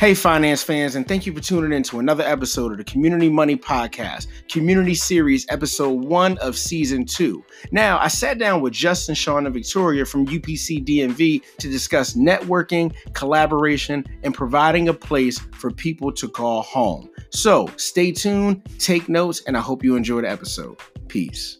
Hey, finance fans, and thank you for tuning in to another episode of the Community Money Podcast, Community Series, Episode 1 of Season 2. Now, I sat down with Justin, Sean, and Victoria from UPC DMV to discuss networking, collaboration, and providing a place for people to call home. So stay tuned, take notes, and I hope you enjoy the episode. Peace.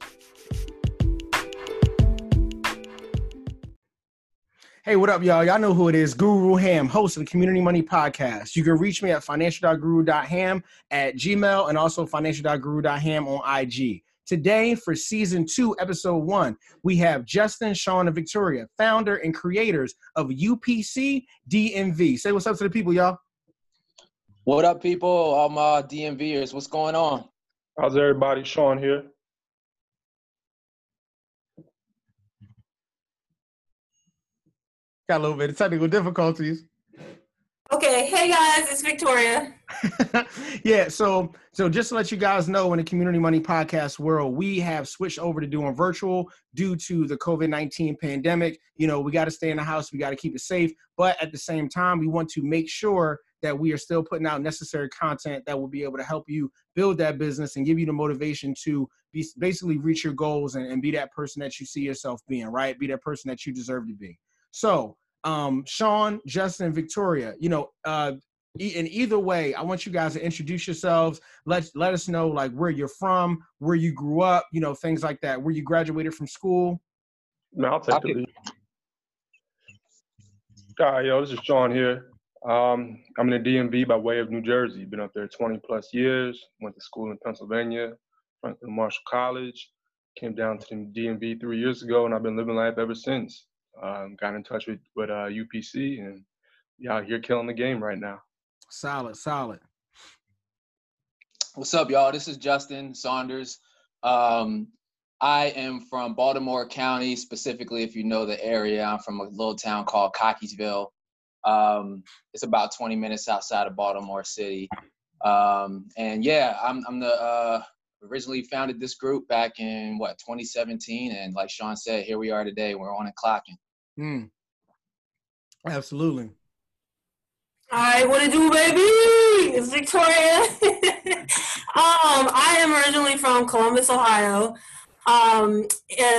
Hey, what up, y'all? Y'all know who it is. Guru Ham, host of the Community Money Podcast. You can reach me at financial.guru.ham at Gmail and also financial.guru.ham on IG. Today, for season two, episode one, we have Justin, Sean, and Victoria, founder and creators of UPC DMV. Say what's up to the people, y'all. What up, people? All my DMVers. What's going on? How's everybody? Sean here. Got a little bit of technical difficulties. Okay, hey guys, it's Victoria. yeah, so so just to let you guys know, in the community money podcast world, we have switched over to doing virtual due to the COVID nineteen pandemic. You know, we got to stay in the house, we got to keep it safe, but at the same time, we want to make sure that we are still putting out necessary content that will be able to help you build that business and give you the motivation to be basically reach your goals and, and be that person that you see yourself being. Right, be that person that you deserve to be. So um, Sean, Justin, Victoria, you know, uh, in either way, I want you guys to introduce yourselves. Let let us know like where you're from, where you grew up, you know, things like that. Where you graduated from school. No, I'll take the lead. Hi, yo, this is Sean here. Um, I'm in the DMV by way of New Jersey. Been up there 20 plus years. Went to school in Pennsylvania, Franklin Marshall College. Came down to the DMV three years ago, and I've been living life ever since um, got in touch with with uh, UPC, and yeah, y'all here killing the game right now. Solid, solid. What's up, y'all? This is Justin Saunders. Um, I am from Baltimore County, specifically, if you know the area. I'm from a little town called Cockeysville. Um, it's about 20 minutes outside of Baltimore City. Um, and yeah, I'm, I'm the uh, originally founded this group back in what 2017, and like Sean said, here we are today. We're on and clocking. Mm. Absolutely. I what to do, baby? It's Victoria. um, I am originally from Columbus, Ohio. Um,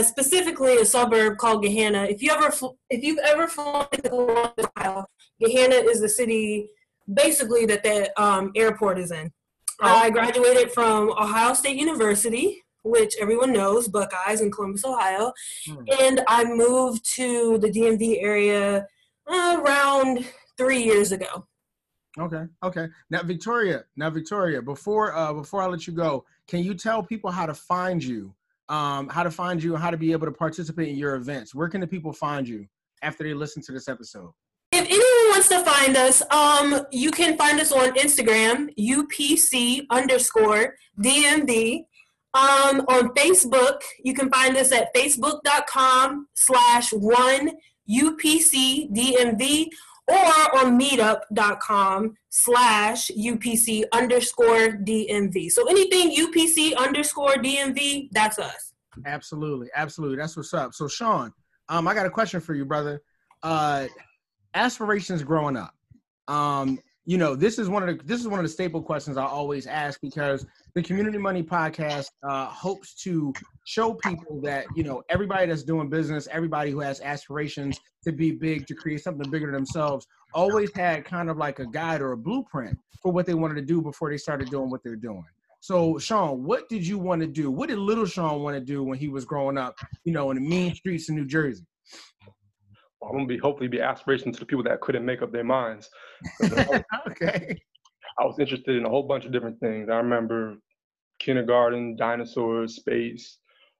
specifically a suburb called Gahanna. If you ever, if you've ever flown to Columbus, Ohio, Gahanna is the city basically that that um, airport is in. Oh. I graduated from Ohio State University, which everyone knows, Buckeyes in Columbus, Ohio. Hmm. And I moved to the DMV area uh, around three years ago. Okay. Okay. Now, Victoria. Now, Victoria. Before uh, before I let you go, can you tell people how to find you? Um, how to find you and how to be able to participate in your events. Where can the people find you after they listen to this episode? If anyone wants to find us, um, you can find us on Instagram, UPC underscore DMV. Um, on Facebook, you can find us at facebook.com slash one UPC DMV or on meetup.com slash UPC underscore DMV. So anything UPC underscore DMV, that's us. Absolutely. Absolutely. That's what's up. So Sean, um, I got a question for you, brother. Uh, aspirations growing up. Um, you know, this is one of the this is one of the staple questions I always ask because the Community Money Podcast uh, hopes to show people that you know everybody that's doing business, everybody who has aspirations to be big, to create something bigger than themselves, always had kind of like a guide or a blueprint for what they wanted to do before they started doing what they're doing. So, Sean, what did you want to do? What did little Sean want to do when he was growing up? You know, in the mean streets of New Jersey. I'm gonna be hopefully be aspiration to the people that couldn't make up their minds. okay. I was interested in a whole bunch of different things. I remember kindergarten, dinosaurs, space,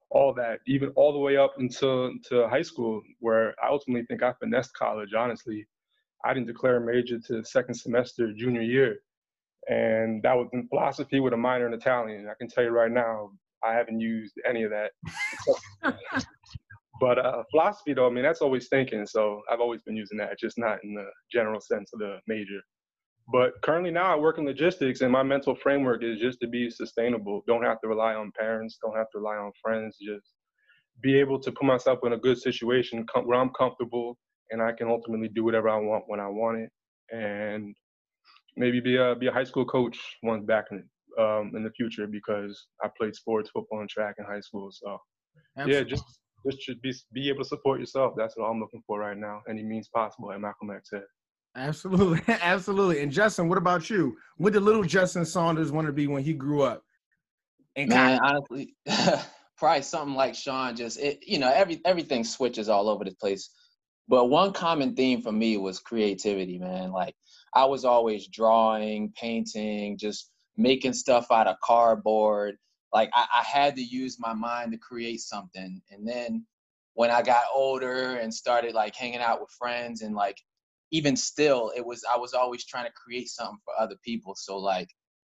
all that, even all the way up until to high school, where I ultimately think I finessed college. Honestly, I didn't declare a major to second semester junior year, and that was in philosophy with a minor in Italian. I can tell you right now, I haven't used any of that. But uh, philosophy, though, I mean, that's always thinking. So I've always been using that, just not in the general sense of the major. But currently now I work in logistics, and my mental framework is just to be sustainable. Don't have to rely on parents. Don't have to rely on friends. Just be able to put myself in a good situation where I'm comfortable and I can ultimately do whatever I want when I want it. And maybe be a be a high school coach once back in um, in the future because I played sports, football, and track in high school. So Absolutely. yeah, just just should be be able to support yourself. That's what I'm looking for right now. Any means possible, and Malcolm X said. Absolutely, absolutely. And Justin, what about you? What did little Justin Saunders want to be when he grew up? And Man, honestly, probably something like Sean. Just it, you know, every everything switches all over the place. But one common theme for me was creativity, man. Like I was always drawing, painting, just making stuff out of cardboard. Like I, I had to use my mind to create something. And then when I got older and started like hanging out with friends and like even still it was I was always trying to create something for other people. So like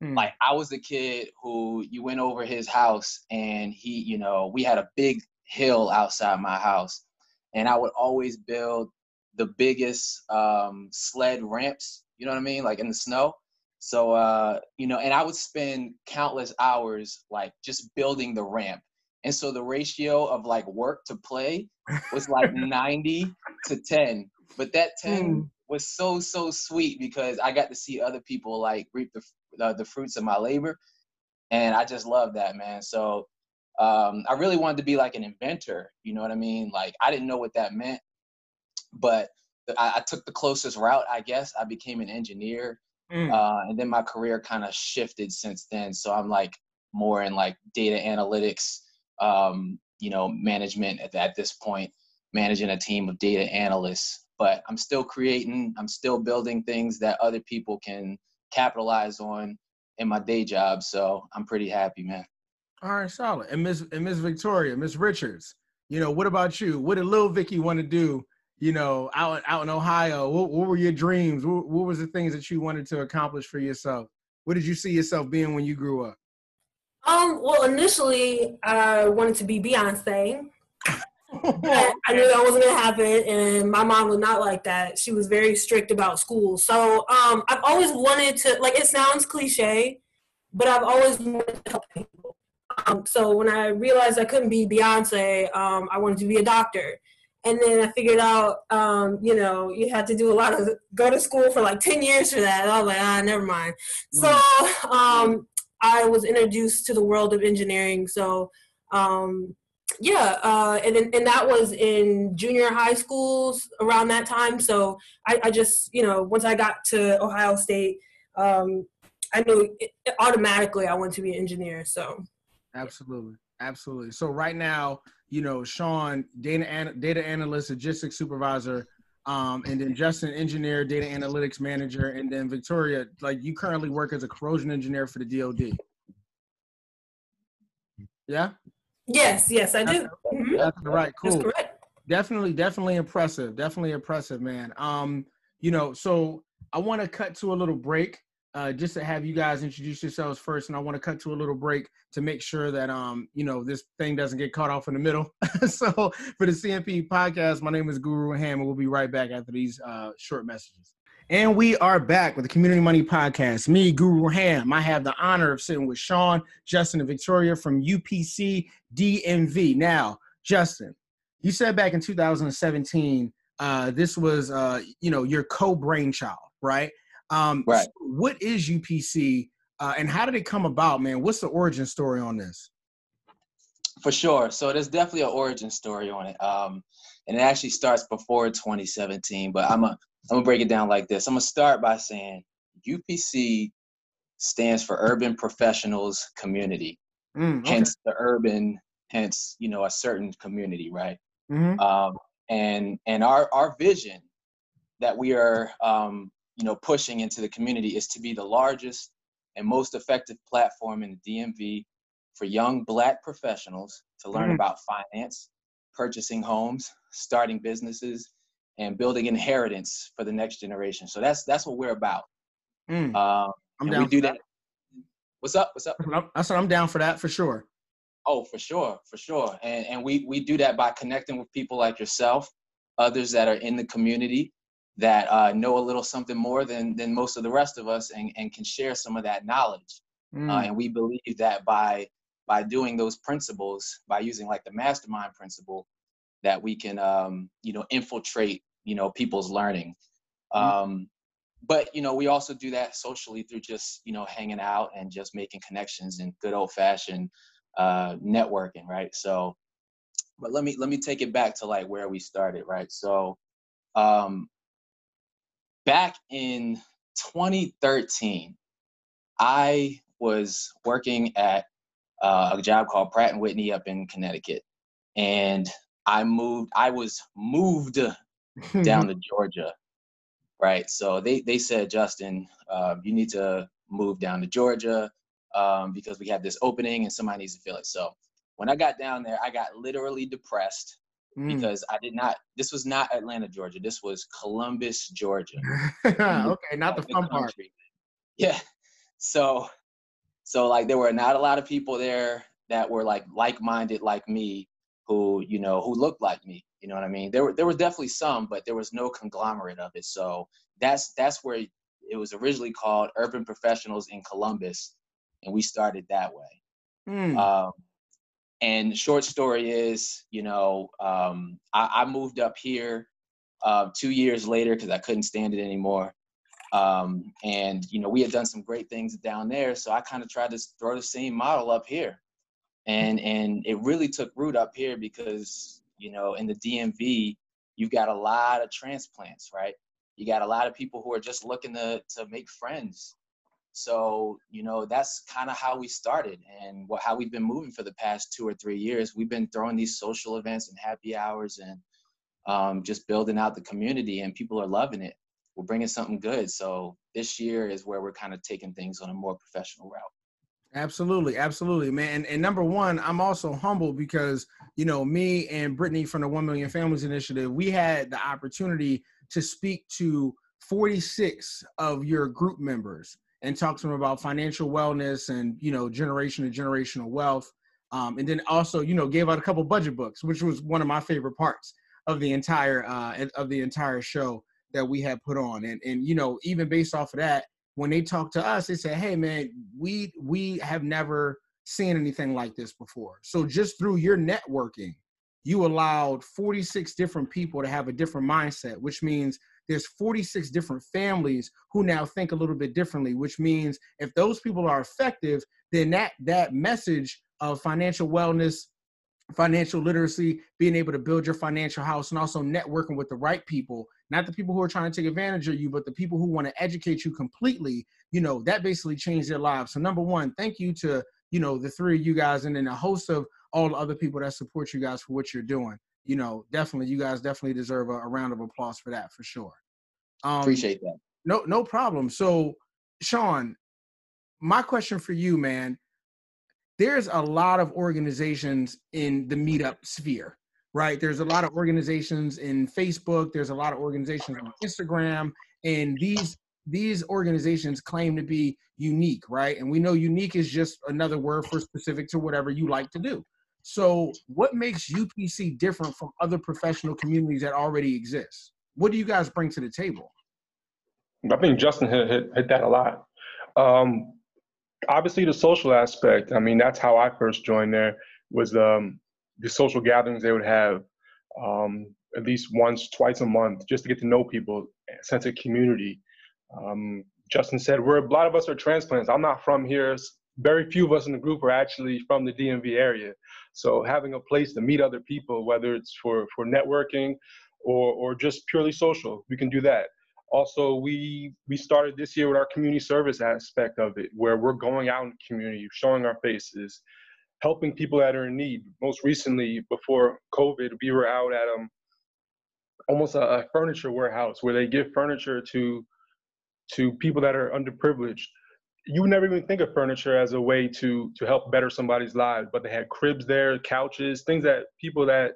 mm. like I was the kid who you went over his house and he, you know, we had a big hill outside my house and I would always build the biggest um, sled ramps, you know what I mean? Like in the snow. So uh, you know, and I would spend countless hours like just building the ramp. And so the ratio of like work to play was like 90 to 10. But that 10 mm. was so so sweet because I got to see other people like reap the uh, the fruits of my labor, and I just love that man. So um, I really wanted to be like an inventor. You know what I mean? Like I didn't know what that meant, but I, I took the closest route. I guess I became an engineer Mm. Uh, and then my career kind of shifted since then. So I'm like more in like data analytics, um, you know, management at, at this point, managing a team of data analysts. But I'm still creating, I'm still building things that other people can capitalize on in my day job. So I'm pretty happy, man. All right, solid. And Miss and Miss Victoria, Miss Richards, you know, what about you? What did Lil Vicky want to do you know, out out in Ohio? What, what were your dreams? What, what was the things that you wanted to accomplish for yourself? What did you see yourself being when you grew up? Um, well, initially, I wanted to be Beyonce. I knew that wasn't gonna happen, and my mom was not like that. She was very strict about school. So, um, I've always wanted to. Like, it sounds cliche, but I've always wanted to help people. Um, so when I realized I couldn't be Beyonce, um, I wanted to be a doctor and then I figured out, um, you know, you had to do a lot of go to school for like ten years for that. And I was like, ah, never mind. Mm. So um, I was introduced to the world of engineering. So um, yeah, uh, and and that was in junior high schools around that time. So I, I just, you know, once I got to Ohio State, um, I knew it, automatically I wanted to be an engineer. So absolutely, absolutely. So right now you know, Sean, data data analyst, logistics supervisor, um, and then Justin, engineer, data analytics manager, and then Victoria, like you currently work as a corrosion engineer for the DoD. Yeah. Yes, yes, I do. Mm-hmm. That's right. Cool. That's definitely, definitely impressive. Definitely impressive, man. Um, you know, so I want to cut to a little break uh, just to have you guys introduce yourselves first, and I want to cut to a little break to make sure that um, you know, this thing doesn't get caught off in the middle. so for the CMP podcast, my name is Guru Ham, and we'll be right back after these uh, short messages. And we are back with the Community Money Podcast. Me, Guru Ham. I have the honor of sitting with Sean, Justin, and Victoria from UPC DMV. Now, Justin, you said back in 2017, uh, this was uh, you know your co-brainchild, right? Um, right. So what is UPC uh, and how did it come about, man? What's the origin story on this? For sure. So there's definitely an origin story on it. Um, and it actually starts before 2017, but I'm going I'm gonna break it down like this. I'm gonna start by saying UPC stands for Urban Professionals Community. Mm, okay. Hence the urban, hence you know a certain community, right? Mm-hmm. Um, and and our our vision that we are um, you know, pushing into the community is to be the largest and most effective platform in the DMV for young black professionals to learn mm-hmm. about finance, purchasing homes, starting businesses, and building inheritance for the next generation. So that's that's what we're about. Mm. Um, I'm down. We do that. that. What's up? What's up? I said I'm down for that for sure. Oh, for sure, for sure. And and we we do that by connecting with people like yourself, others that are in the community that uh, know a little something more than than most of the rest of us and, and can share some of that knowledge. Mm. Uh, and we believe that by by doing those principles, by using like the mastermind principle, that we can um, you know infiltrate you know people's learning. Mm. Um, but you know, we also do that socially through just you know hanging out and just making connections and good old fashioned uh, networking, right? So, but let me let me take it back to like where we started, right? So, um, back in 2013, I was working at uh, a job called Pratt and Whitney up in Connecticut, and I moved. I was moved down to Georgia, right? So they they said, Justin, uh, you need to move down to Georgia um, because we have this opening and somebody needs to fill it. So when I got down there, I got literally depressed mm. because I did not. This was not Atlanta, Georgia. This was Columbus, Georgia. okay, not the fun part. Yeah. So, so like there were not a lot of people there that were like like-minded like me, who you know who looked like me. You know what I mean? There were there was definitely some, but there was no conglomerate of it. So that's that's where it was originally called Urban Professionals in Columbus, and we started that way. Mm. Um, and short story is, you know, um, I, I, moved up here uh, two years later because I couldn't stand it anymore. Um, and you know, we had done some great things down there, so I kind of tried to throw the same model up here, and and it really took root up here because you know, in the DMV, you've got a lot of transplants, right? You got a lot of people who are just looking to to make friends so, you know, that's kind of how we started and what, how we've been moving for the past two or three years. We've been throwing these social events and happy hours and um, just building out the community, and people are loving it. We're bringing something good. So, this year is where we're kind of taking things on a more professional route. Absolutely, absolutely, man. And, and, number one, I'm also humble because you know me and Brittany from the One Million Families Initiative, we had the opportunity to speak to 46 of your group members and talk to them about financial wellness and you know generation to generational wealth um, and then also you know gave out a couple budget books which was one of my favorite parts of the entire uh, of the entire show that we had put on and and you know even based off of that when they talk to us they say hey man we we have never seen anything like this before. So just through your networking you allowed 46 different people to have a different mindset which means there's 46 different families who now think a little bit differently which means if those people are effective then that that message of financial wellness financial literacy being able to build your financial house and also networking with the right people not the people who are trying to take advantage of you but the people who want to educate you completely you know that basically changed their lives so number one thank you to you know the three of you guys and then a host of all the other people that support you guys for what you're doing you know, definitely, you guys definitely deserve a, a round of applause for that for sure. Um, Appreciate that. No, no problem. So, Sean, my question for you, man, there's a lot of organizations in the meetup sphere, right? There's a lot of organizations in Facebook. There's a lot of organizations on Instagram, and these these organizations claim to be unique, right? And we know unique is just another word for specific to whatever you like to do. So, what makes UPC different from other professional communities that already exist? What do you guys bring to the table? I think Justin hit, hit, hit that a lot. Um, obviously, the social aspect. I mean, that's how I first joined there. Was um, the social gatherings they would have um, at least once, twice a month, just to get to know people, sense of community. Um, Justin said, "We're a lot of us are transplants. I'm not from here very few of us in the group are actually from the DMV area. So having a place to meet other people, whether it's for, for networking or, or just purely social, we can do that. Also, we we started this year with our community service aspect of it, where we're going out in the community, showing our faces, helping people that are in need. Most recently, before COVID, we were out at um almost a, a furniture warehouse where they give furniture to to people that are underprivileged you would never even think of furniture as a way to to help better somebody's lives but they had cribs there couches things that people that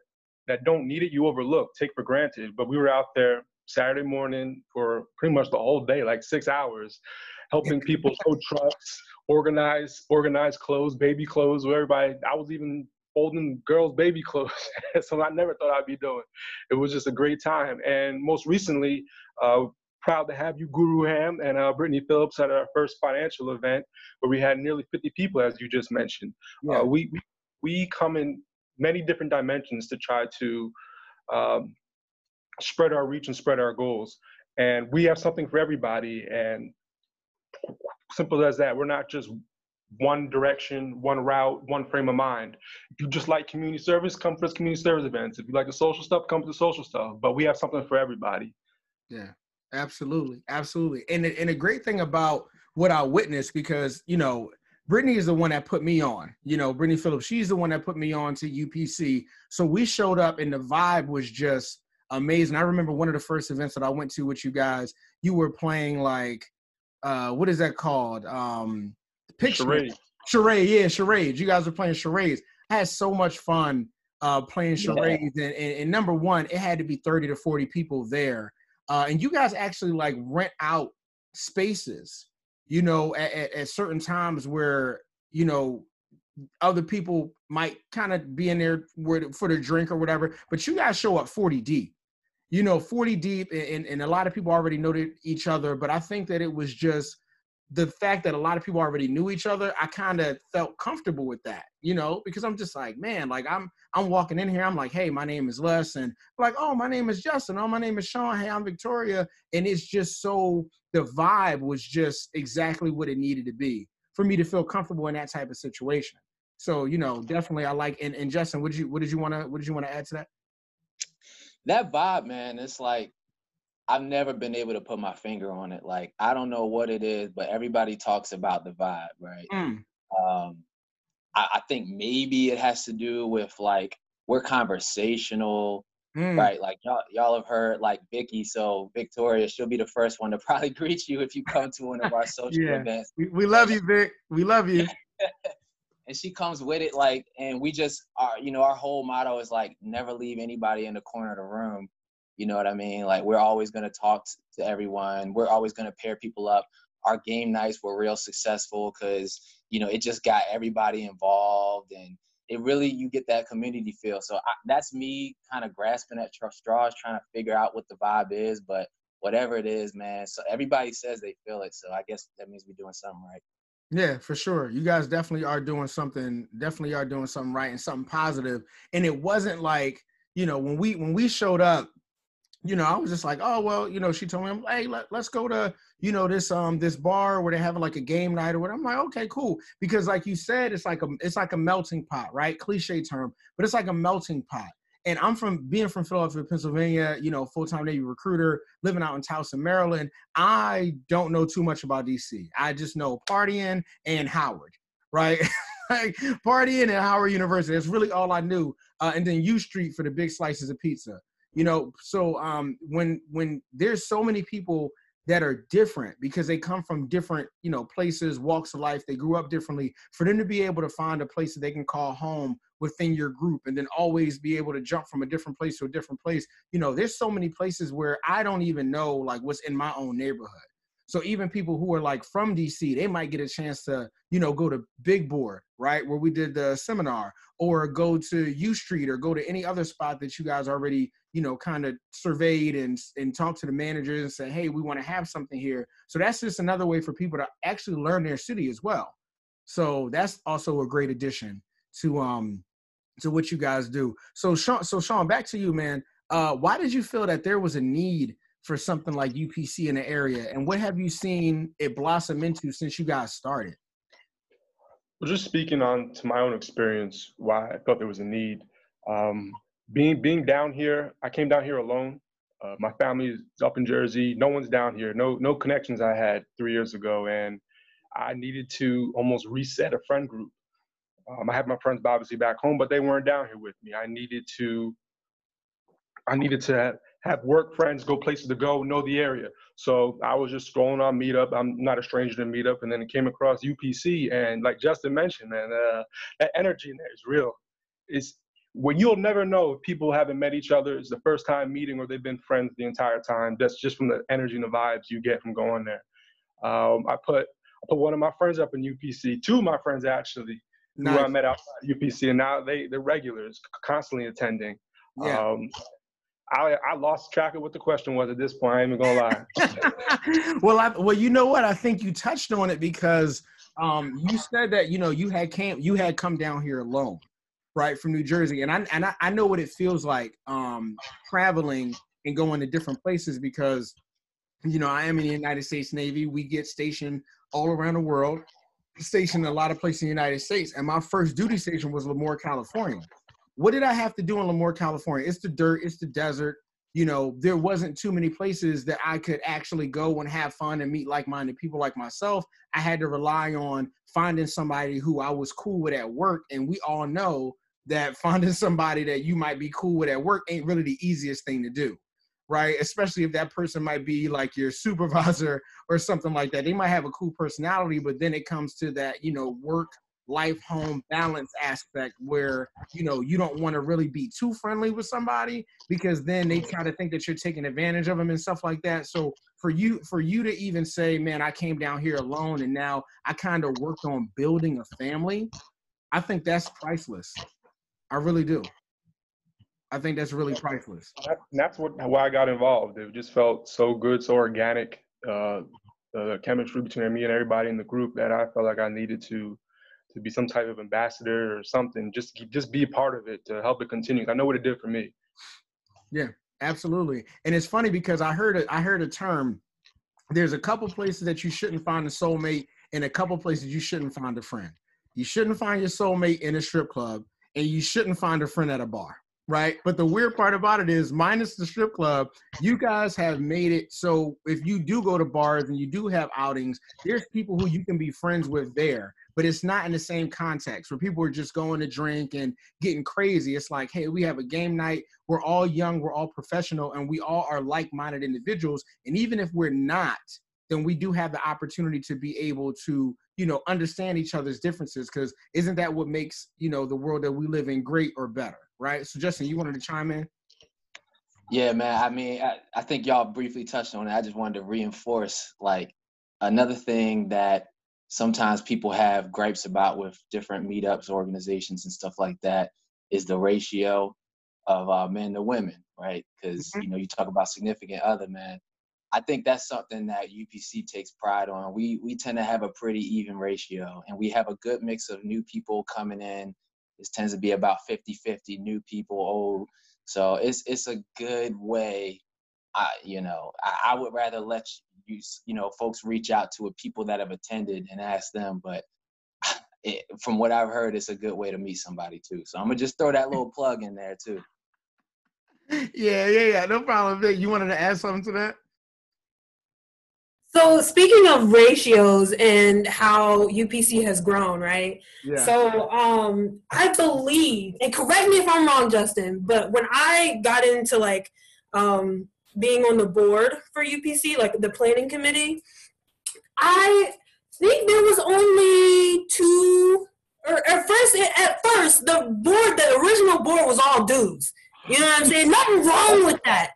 that don't need it you overlook take for granted but we were out there saturday morning for pretty much the whole day like six hours helping people tow trucks organize organize clothes baby clothes where everybody i was even folding girls baby clothes so i never thought i'd be doing it was just a great time and most recently uh, proud to have you, Guru Ham, and uh, Brittany Phillips at our first financial event where we had nearly 50 people, as you just mentioned. Yeah. Uh, we, we, we come in many different dimensions to try to um, spread our reach and spread our goals. and we have something for everybody. And simple as that, we're not just one direction, one route, one frame of mind. If you just like community service, come for community service events. If you like the social stuff, come to the social stuff. But we have something for everybody. Yeah, absolutely, absolutely. And and a great thing about what I witnessed because you know Brittany is the one that put me on. You know, Brittany Phillips, she's the one that put me on to UPC. So we showed up and the vibe was just amazing. I remember one of the first events that I went to with you guys, you were playing like uh what is that called? Um picture charade. charade, yeah, charades. You guys were playing charades. I had so much fun uh playing charades yeah. and, and, and number one, it had to be 30 to 40 people there. Uh and you guys actually like rent out spaces you know, at, at, at certain times where, you know, other people might kind of be in there for the drink or whatever, but you guys show up 40 deep. You know, 40 deep, and, and a lot of people already know each other, but I think that it was just the fact that a lot of people already knew each other, I kind of felt comfortable with that, you know, because I'm just like, man, like I'm I'm walking in here, I'm like, hey, my name is Les, and like, oh, my name is Justin, oh, my name is Sean, hey, I'm Victoria, and it's just so the vibe was just exactly what it needed to be for me to feel comfortable in that type of situation. So, you know, definitely I like and, and Justin, what did you what did you want to what did you want to add to that? That vibe, man, it's like I've never been able to put my finger on it. Like I don't know what it is, but everybody talks about the vibe, right? Mm. Um, I, I, think maybe it has to do with like we're conversational, mm. right? Like y'all, y'all have heard like Vicky, so Victoria, she'll be the first one to probably greet you if you come to one of our social yeah. events. We, we love you, Vic. We love you. and she comes with it like, and we just are, you know, our whole motto is like never leave anybody in the corner of the room you know what I mean? Like we're always going to talk to everyone. We're always going to pair people up. Our game nights were real successful because you know it just got everybody involved and it really you get that community feel. So I, that's me kind of grasping at straws, trying to figure out what the vibe is. But whatever it is, man. So everybody says they feel it. So I guess that means we're doing something right. Yeah, for sure. You guys definitely are doing something. Definitely are doing something right and something positive. And it wasn't like you know when we when we showed up you know, I was just like, oh well, you know, she told me, hey, let, us go to, you know, this um this bar where they have like a game night or whatever. I'm like, okay, cool, because like you said, it's like a it's like a melting pot, right? Cliche term, but it's like a melting pot. And I'm from being from Philadelphia, Pennsylvania, you know, full time Navy recruiter, living out in Towson, Maryland. I don't know too much about DC. I just know partying and Howard, right? like partying and Howard University. That's really all I knew. Uh, and then U Street for the big slices of pizza you know so um when when there's so many people that are different because they come from different you know places walks of life they grew up differently. For them to be able to find a place that they can call home within your group and then always be able to jump from a different place to a different place you know there's so many places where i don't even know like what's in my own neighborhood so even people who are like from DC, they might get a chance to, you know, go to Big Board, right, where we did the seminar, or go to U Street, or go to any other spot that you guys already, you know, kind of surveyed and and talk to the managers and say, hey, we want to have something here. So that's just another way for people to actually learn their city as well. So that's also a great addition to um to what you guys do. So Sean, so Sean, back to you, man. Uh, why did you feel that there was a need for something like UPC in the area? And what have you seen it blossom into since you guys started? Well, just speaking on to my own experience, why I felt there was a need. Um, being being down here, I came down here alone. Uh, my family is up in Jersey. No one's down here. No no connections I had three years ago, and I needed to almost reset a friend group. Um, I had my friends obviously back home, but they weren't down here with me. I needed to I needed to have work friends, go places to go, know the area. So I was just scrolling on Meetup. I'm not a stranger to Meetup, and then it came across UPC, and like Justin mentioned, man, uh, that energy in there is real. It's when you'll never know if people haven't met each other. It's the first time meeting, or they've been friends the entire time. That's just from the energy and the vibes you get from going there. Um, I put I put one of my friends up in UPC. Two of my friends actually, nice. who I met outside UPC, and now they they're regulars, constantly attending. Yeah. Um, I, I lost track of what the question was at this point. I ain't even gonna lie. well, I, well, you know what? I think you touched on it because um, you said that you know you had came you had come down here alone, right, from New Jersey, and I and I, I know what it feels like um, traveling and going to different places because you know, I am in the United States Navy. We get stationed all around the world, stationed a lot of places in the United States. And my first duty station was Lemoore, California. What did I have to do in Lemoore, California? It's the dirt, it's the desert. You know, there wasn't too many places that I could actually go and have fun and meet like-minded people like myself. I had to rely on finding somebody who I was cool with at work. And we all know that finding somebody that you might be cool with at work ain't really the easiest thing to do right? Especially if that person might be like your supervisor or something like that. They might have a cool personality, but then it comes to that, you know, work life home balance aspect where you know you don't want to really be too friendly with somebody because then they kind of think that you're taking advantage of them and stuff like that so for you for you to even say man i came down here alone and now i kind of worked on building a family i think that's priceless i really do I think that's really priceless. That, that's what why I got involved. It just felt so good, so organic. Uh, the chemistry between me and everybody in the group that I felt like I needed to to be some type of ambassador or something. Just just be a part of it to help it continue. I know what it did for me. Yeah, absolutely. And it's funny because I heard a, I heard a term. There's a couple places that you shouldn't find a soulmate, and a couple places you shouldn't find a friend. You shouldn't find your soulmate in a strip club, and you shouldn't find a friend at a bar right? But the weird part about it is, minus the strip club, you guys have made it so if you do go to bars and you do have outings, there's people who you can be friends with there. But it's not in the same context where people are just going to drink and getting crazy. It's like, hey, we have a game night. We're all young, we're all professional, and we all are like minded individuals. And even if we're not, then we do have the opportunity to be able to you know understand each other's differences because isn't that what makes you know the world that we live in great or better right? So Justin, you wanted to chime in? Yeah, man. I mean, I, I think y'all briefly touched on it. I just wanted to reinforce like another thing that sometimes people have gripes about with different meetups, organizations, and stuff like that is the ratio of uh, men to women, right? Because mm-hmm. you know you talk about significant other, man. I think that's something that UPC takes pride on. We we tend to have a pretty even ratio, and we have a good mix of new people coming in. It tends to be about 50-50 new people old. So it's it's a good way i you know I, I, would rather let you you know folks reach out to people that have attended and ask them but it, from what i've heard it's a good way to meet somebody too. So i'm gonna just throw that little plug in there too. Yeah yeah yeah. No problem you wanted to add something to that so speaking of ratios and how UPC has grown, right? Yeah. So um, I believe, and correct me if I'm wrong, Justin, but when I got into like um, being on the board for UPC, like the planning committee, I think there was only two. Or at first, at first, the board, the original board was all dudes. You know what I'm saying? Nothing wrong with that.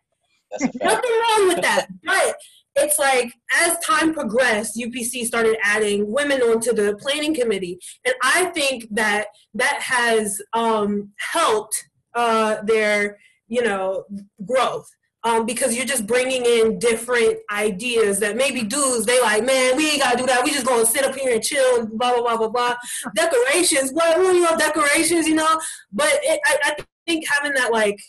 Nothing wrong with that. But it's like as time progressed, UPC started adding women onto the planning committee, and I think that that has um, helped uh, their you know growth. Um, because you're just bringing in different ideas that maybe dudes they like, man, we ain't gotta do that. We just gonna sit up here and chill and blah blah blah blah blah. decorations, what well, you know, decorations, you know. But it, I, I think having that like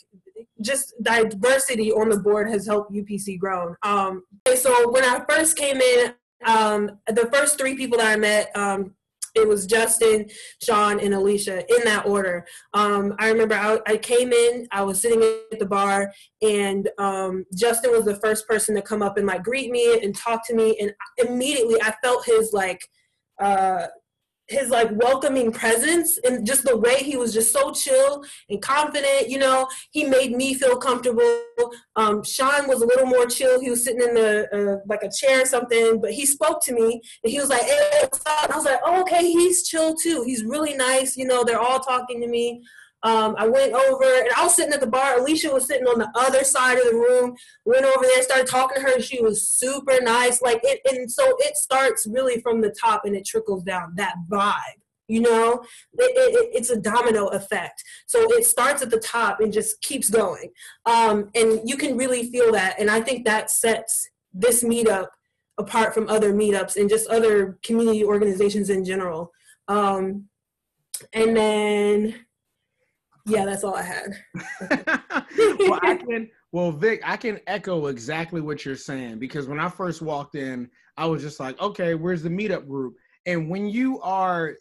just diversity on the board has helped UPC grow. Um, so when I first came in, um, the first three people that I met, um, it was Justin, Sean, and Alicia in that order. Um, I remember I, I, came in, I was sitting at the bar, and um, Justin was the first person to come up and like greet me and talk to me, and immediately I felt his like uh, his like welcoming presence and just the way he was just so chill and confident you know? He made me feel comfortable. Um, sean was a little more chill. He was sitting in the uh, like a chair or something but he spoke to me and he was like hey, i was like oh, okay he's chill too. He's really nice. You know they're all talking to me um, I went over and I was sitting at the bar. Alicia was sitting on the other side of the room. Went over there, started talking to her. She was super nice. Like it, and so it starts really from the top and it trickles down. That vibe, you know, it, it, it's a domino effect. So it starts at the top and just keeps going, um, and you can really feel that. And I think that sets this meetup apart from other meetups and just other community organizations in general. Um, and then Yeah, that's all I had. well, I can. Well, Vic, I can echo exactly what you're saying because when I first walked in, I was just like, okay, where's the meetup group? And when you are,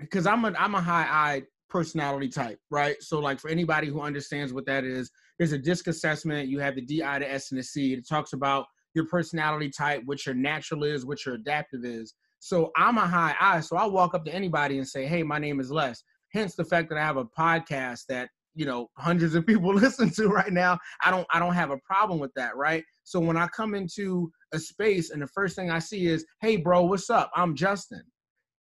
because I'm a I'm a high I personality type, right? So, like for anybody who understands what that is, there's a DISC assessment. You have the DI, the S, and the C. It talks about your personality type, what your natural is, what your adaptive is. So I'm a high I. So I walk up to anybody and say, hey, my name is Les. Hence the fact that I have a podcast that you know hundreds of people listen to right now. I don't i don't have a problem with that right? So when i come into a space and the first thing i see is hey bro what's up? I'm justin.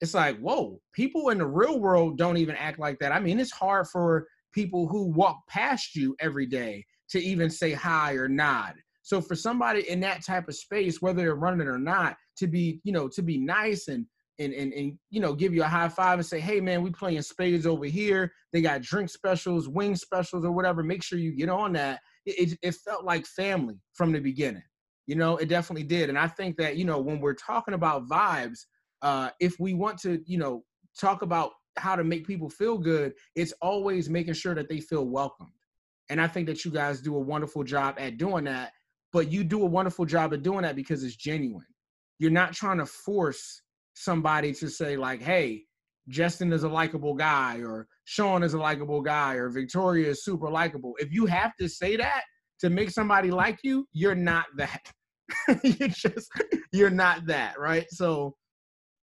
It's like whoa people in the real world don't even act like that. I mean it's hard for people who walk past you every day to even say hi or nod. So for somebody in that type of space whether they're running or not to be you know to be nice and and, and, and you know give you a high five and say hey man we playing spades over here. They got drink specials wing specials or whatever. Make sure you get on that. It, it, it felt like family from the beginning. You know it definitely did. And i think that you know when we're talking about vibes uh if we want to you know talk about how to make people feel good it's always making sure that they feel welcomed. And i think that you guys do a wonderful job at doing that but you do a wonderful job at doing that because it's genuine. You're not trying to force somebody to say like, "Hey, Justin is a likable guy," or Sean is a likable guy, or Victoria is super likable. If you have to say that to make somebody like you, you're not that. you're just you're not that, right? So,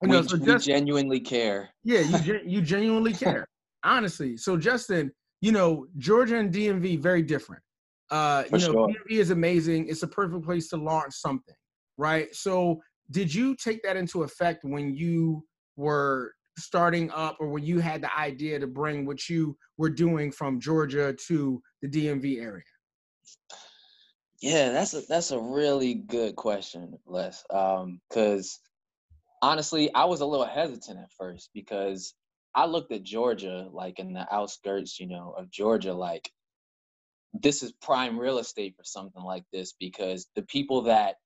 you know, we, so just, genuinely care. Yeah, you you genuinely care, honestly. So, Justin, you know, Georgia and DMV very different. Uh, For you know, sure. DMV is amazing. It's a perfect place to launch something, right? So, did you take that into effect when you were starting up or when you had the idea to bring what you were doing from Georgia to the DMV area? Yeah, that's a that's a really good question, Les. Um, because honestly, I was a little hesitant at first because I looked at Georgia, like in the outskirts, you know, of Georgia, like this is prime real estate for something like this because the people that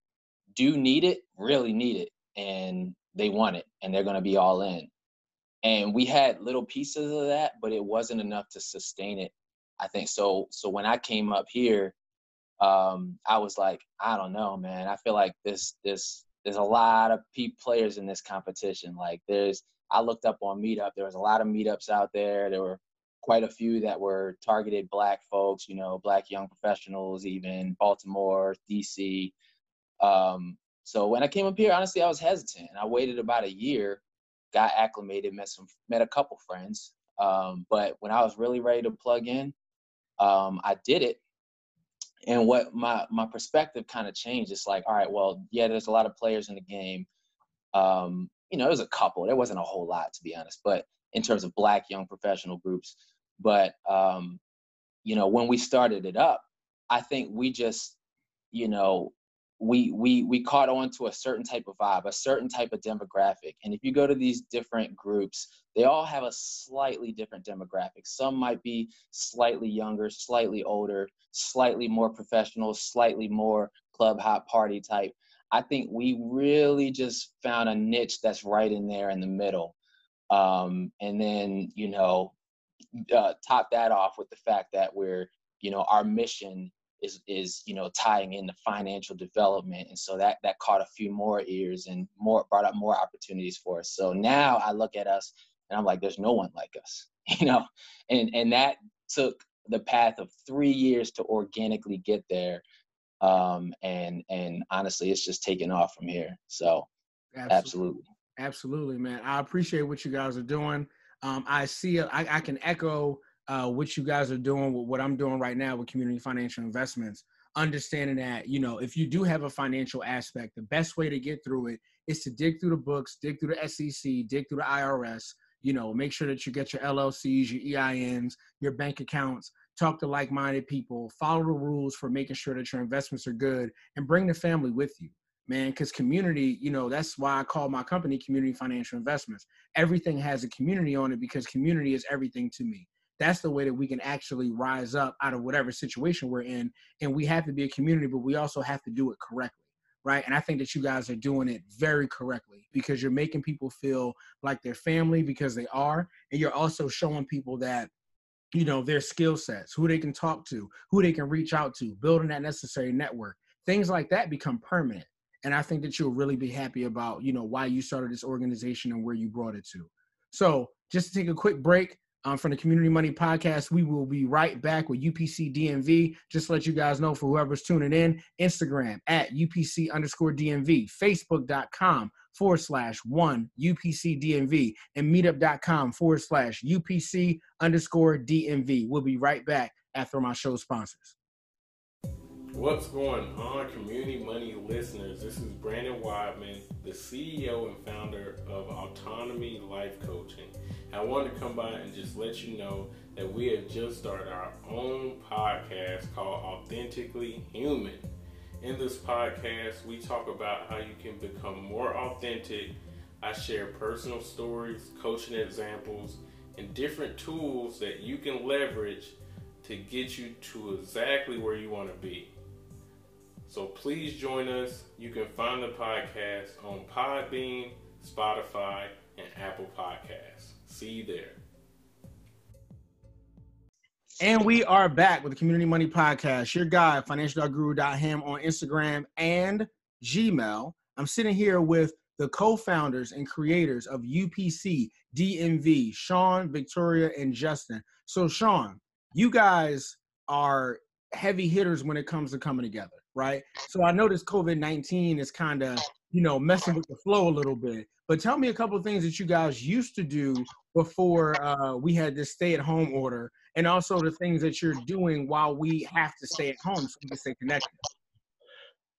do need it, really need it, and they want it, and they're going to be all in. And we had little pieces of that, but it wasn't enough to sustain it. I think so. So when I came up here, um, I was like, I don't know, man. I feel like this this there's a lot of peak players in this competition. Like there's I looked up on Meetup. There was a lot of meetups out there. There were quite a few that were targeted black folks, you know, black young professionals, even Baltimore, DC. Um, so when I came up here, honestly, I was hesitant. I waited about a year, got acclimated, met some, met a couple friends. Um, but when I was really ready to plug in, um, I did it. And what my my perspective kind of changed. It's like, all right, well, yeah, there's a lot of players in the game. Um, you know, there was a couple. There wasn't a whole lot, to be honest. But in terms of black young professional groups, but um, you know, when we started it up, I think we just, you know, we we we caught on to a certain type of vibe a certain type of demographic. And if you go to these different groups they all have a slightly different demographic. Some might be slightly younger slightly older slightly more professional slightly more club hop party type. I think we really just found a niche that's right in there in the middle. Um, and then you know uh, top that off with the fact that we're you know our mission is is you know tying in the financial development. And so that that caught a few more ears and more brought up more opportunities for us. So now i look at us and i'm like there's no one like us you know? And and that took the path of three years to organically get there. Um and and honestly it's just taken off from here. So absolutely absolutely, absolutely man. I appreciate what you guys are doing. Um i see I, I can echo uh, what you guys are doing, with what I'm doing right now with community financial investments, understanding that, you know, if you do have a financial aspect, the best way to get through it is to dig through the books, dig through the SEC, dig through the IRS, you know, make sure that you get your LLCs, your EINs, your bank accounts, talk to like minded people, follow the rules for making sure that your investments are good, and bring the family with you man because community you know that's why i call my company community financial investments. Everything has a community on it because community is everything to me that's the way that we can actually rise up out of whatever situation we're in. And we have to be a community, but we also have to do it correctly. Right. And I think that you guys are doing it very correctly because you're making people feel like they're family because they are. And you're also showing people that you know their skill sets who they can talk to who they can reach out to building that necessary network things like that become permanent and i think that you'll really be happy about you know why you started this organization and where you brought it to so just to take a quick break um, from the Community Money Podcast. We will be right back with UPC DMV. Just let you guys know for whoever's tuning in, Instagram at UPC underscore DMV, Facebook.com forward slash one UPC DMV, and meetup.com forward slash UPC underscore DMV. We'll be right back after my show sponsors. What's going on, community money listeners? This is Brandon Wadman, the CEO and founder of Autonomy Life Coaching. I wanted to come by and just let you know that we have just started our own podcast called Authentically Human. In this podcast, we talk about how you can become more authentic. I share personal stories, coaching examples, and different tools that you can leverage to get you to exactly where you want to be. So please join us. You can find the podcast on Podbean, Spotify, and Apple Podcasts. See you there. And we are back with the Community Money Podcast. Your guy, financial.guru.ham on Instagram and Gmail. I'm sitting here with the co-founders and creators of UPC DMV, Sean, Victoria, and Justin. So, Sean, you guys are heavy hitters when it comes to coming together right? So I know this COVID 19 is kind of, you know, messing with the flow a little bit. But tell me a couple of things that you guys used to do before uh, we had this stay at home order, and also the things that you're doing while we have to stay at home so we can stay connected.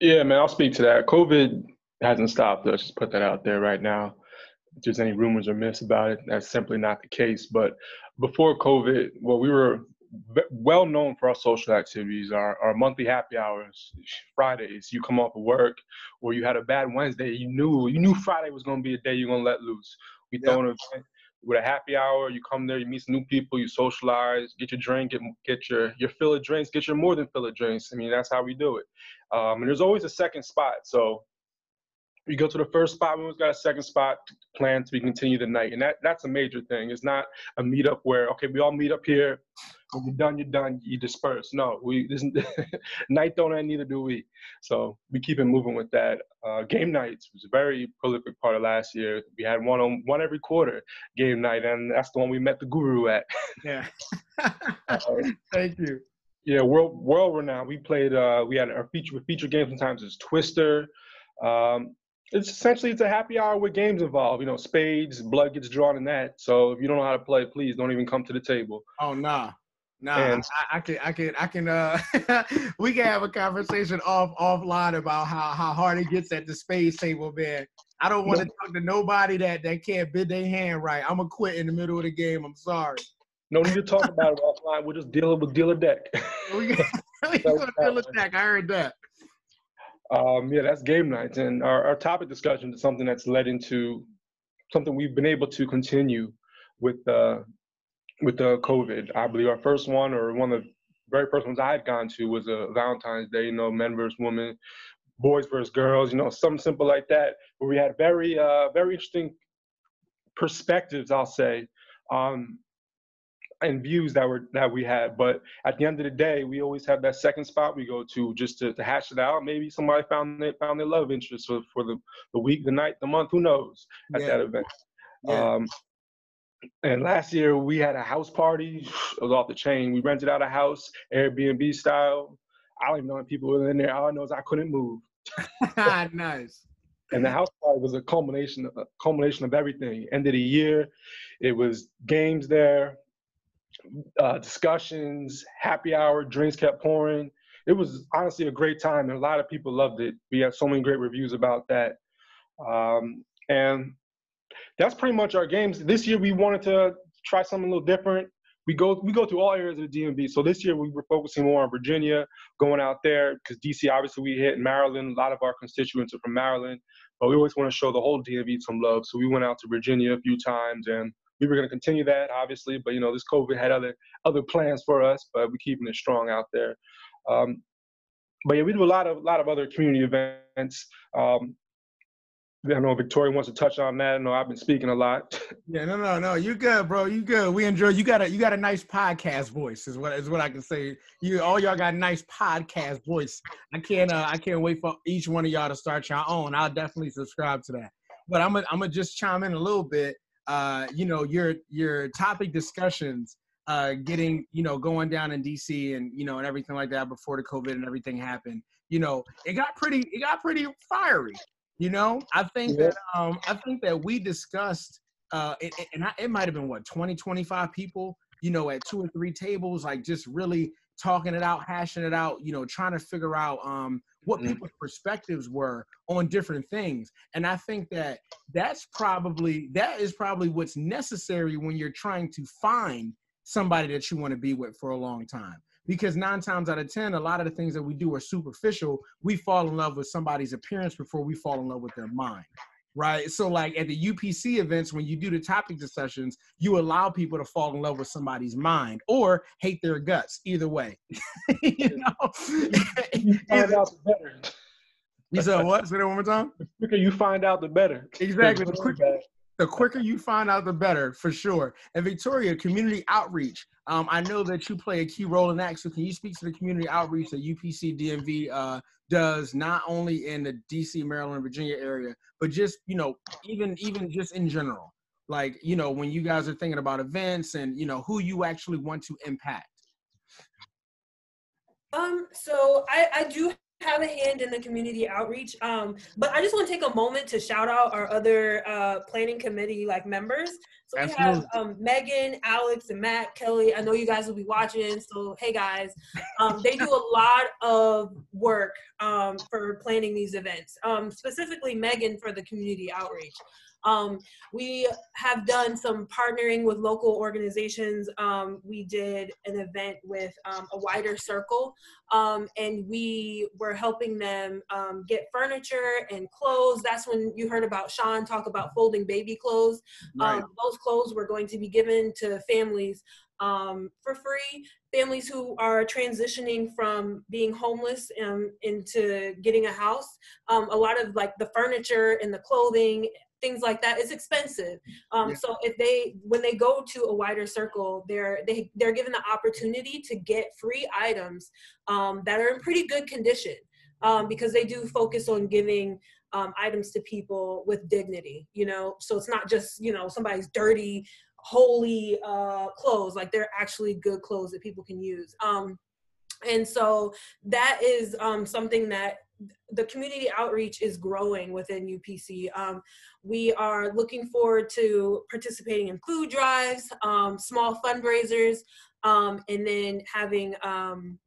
Yeah, man, I'll speak to that. COVID hasn't stopped. Let's just put that out there right now. If there's any rumors or myths about it, that's simply not the case. But before COVID, well, we were well known for our social activities, our, our monthly happy hours, Fridays. You come off of work, or you had a bad Wednesday. You knew you knew Friday was going to be a day you're going to let loose. We throw an event with a happy hour. You come there, you meet some new people, you socialize, get your drink, get, get your your fill of drinks, get your more than fill of drinks. I mean, that's how we do it. Um, and there's always a second spot. So we go to the first spot. We always got a second spot planned to continue the night, and that that's a major thing. It's not a meetup where okay, we all meet up here. When you're done, you're done. You disperse. No, we this night don't end. Neither do we. So we keep it moving with that. Uh, game nights was a very prolific part of last year. We had one on one every quarter game night, and that's the one we met the guru at. Yeah. uh, Thank you. Yeah, world world renowned. We played. Uh, we had our feature feature games. Sometimes it's Twister. Um, it's essentially it's a happy hour with games involved. You know, spades, blood gets drawn in that. So if you don't know how to play, please don't even come to the table. Oh nah. Nah, and, I, I, can, I can, I can. Uh, we can have a conversation off offline about how how hard it gets at the spades table, man. I don't want to talk to nobody that that can't bid their hand right. I'm gonna quit in the middle of the game. I'm sorry. No need to talk about it offline. We're just dealing with dealer deck. we got, we got dealer deck. I heard that. Um, yeah, that's game nights, and our, our topic discussion is something that's led into something we've been able to continue with uh, with the COVID. I believe our first one, or one of the very first ones I had gone to, was a Valentine's Day. You know, men versus women, boys versus girls. You know, something simple like that, where we had very uh, very interesting perspectives. I'll say. Um, and views that were that we had. But at the end of the day, we always have that second spot we go to just to, to hash it out. Maybe somebody found they found their love interest for, for the, the week, the night, the month, who knows at yeah. that event. Yeah. Um, and last year we had a house party. It was off the chain. We rented out a house, Airbnb style. I don't even know if people were in there. All I know is I couldn't move. nice. And the house party was a culmination, a culmination of everything. End of the year, it was games there, uh, discussions, happy hour, drinks kept pouring. It was honestly a great time, and a lot of people loved it. We had so many great reviews about that, um, and that's pretty much our games. This year, we wanted to try something a little different. We go we go through all areas of the DMV. So this year, we were focusing more on Virginia, going out there because DC obviously we hit Maryland. A lot of our constituents are from Maryland, but we always want to show the whole DMV some love. So we went out to Virginia a few times and we were going to continue that, obviously, but you know, this COVID had other other plans for us, but we're keeping it strong out there. Um, but yeah, we do a lot of a lot of other community events. Um, I know Victoria wants to touch on that. I know I've been speaking a lot. Yeah, no, no, no. You good, bro. You good. We enjoy. You got a you got a nice podcast voice. Is what is what I can say. You all y'all got a nice podcast voice. I can't uh, I can't wait for each one of y'all to start your own. I'll definitely subscribe to that. But I'm gonna I'm gonna just chime in a little bit. Uh, you know, your your topic discussions uh, getting you know going down in DC and you know and everything like that before the COVID and everything happened. You know, it got pretty it got pretty fiery. You know, I think yeah. that um, I think that we discussed, uh, it, it, and I, it might have been what 20, 25 people, you know, at two or three tables, like just really talking it out, hashing it out, you know, trying to figure out um, what mm-hmm. people's perspectives were on different things. And I think that that's probably that is probably what's necessary when you're trying to find somebody that you want to be with for a long time because nine times out of ten a lot of the things that we do are superficial we fall in love with somebody's appearance before we fall in love with their mind right? So like at the upc events when you do the topic discussions you allow people to fall in love with somebody's mind or hate their guts either way. You know? You find out the better. You said what? Say that one more time? The quicker you find out the better. Exactly. The quicker, the quicker you find out the better for sure. And victoria community outreach um, I know that you play a key role in that. So can you speak to the community outreach that UPC DMV uh, does not only in the DC, Maryland, Virginia area, but just you know even even just in general, like you know when you guys are thinking about events and you know who you actually want to impact. Um. So I I do have a hand in the community outreach. Um, but I just want to take a moment to shout out our other uh, planning committee like members. So we have um, Megan, Alex, and Matt, Kelly. I know you guys will be watching. So hey guys, um, they do a lot of work um, for planning these events. Um, specifically, Megan for the community outreach. Um, we have done some partnering with local organizations. Um, we did an event with um, a wider circle, um, and we were helping them um, get furniture and clothes. That's when you heard about Sean talk about folding baby clothes. Right. Um, those clothes were going to be given to families um, for free. Families who are transitioning from being homeless um, into getting a house. Um, a lot of like the furniture and the clothing things like that is expensive. Um, yeah. so if they when they go to a wider circle they're they, they're given the opportunity to get free items um, that are in pretty good condition um, because they do focus on giving um, items to people with dignity you know? So it's not just you know somebody's dirty holy uh, clothes like they're actually good clothes that people can use. Um, and so that is um, something that the community outreach is growing within UPC. Um, we are looking forward to participating in food drives, um, small fundraisers, um, and then having um,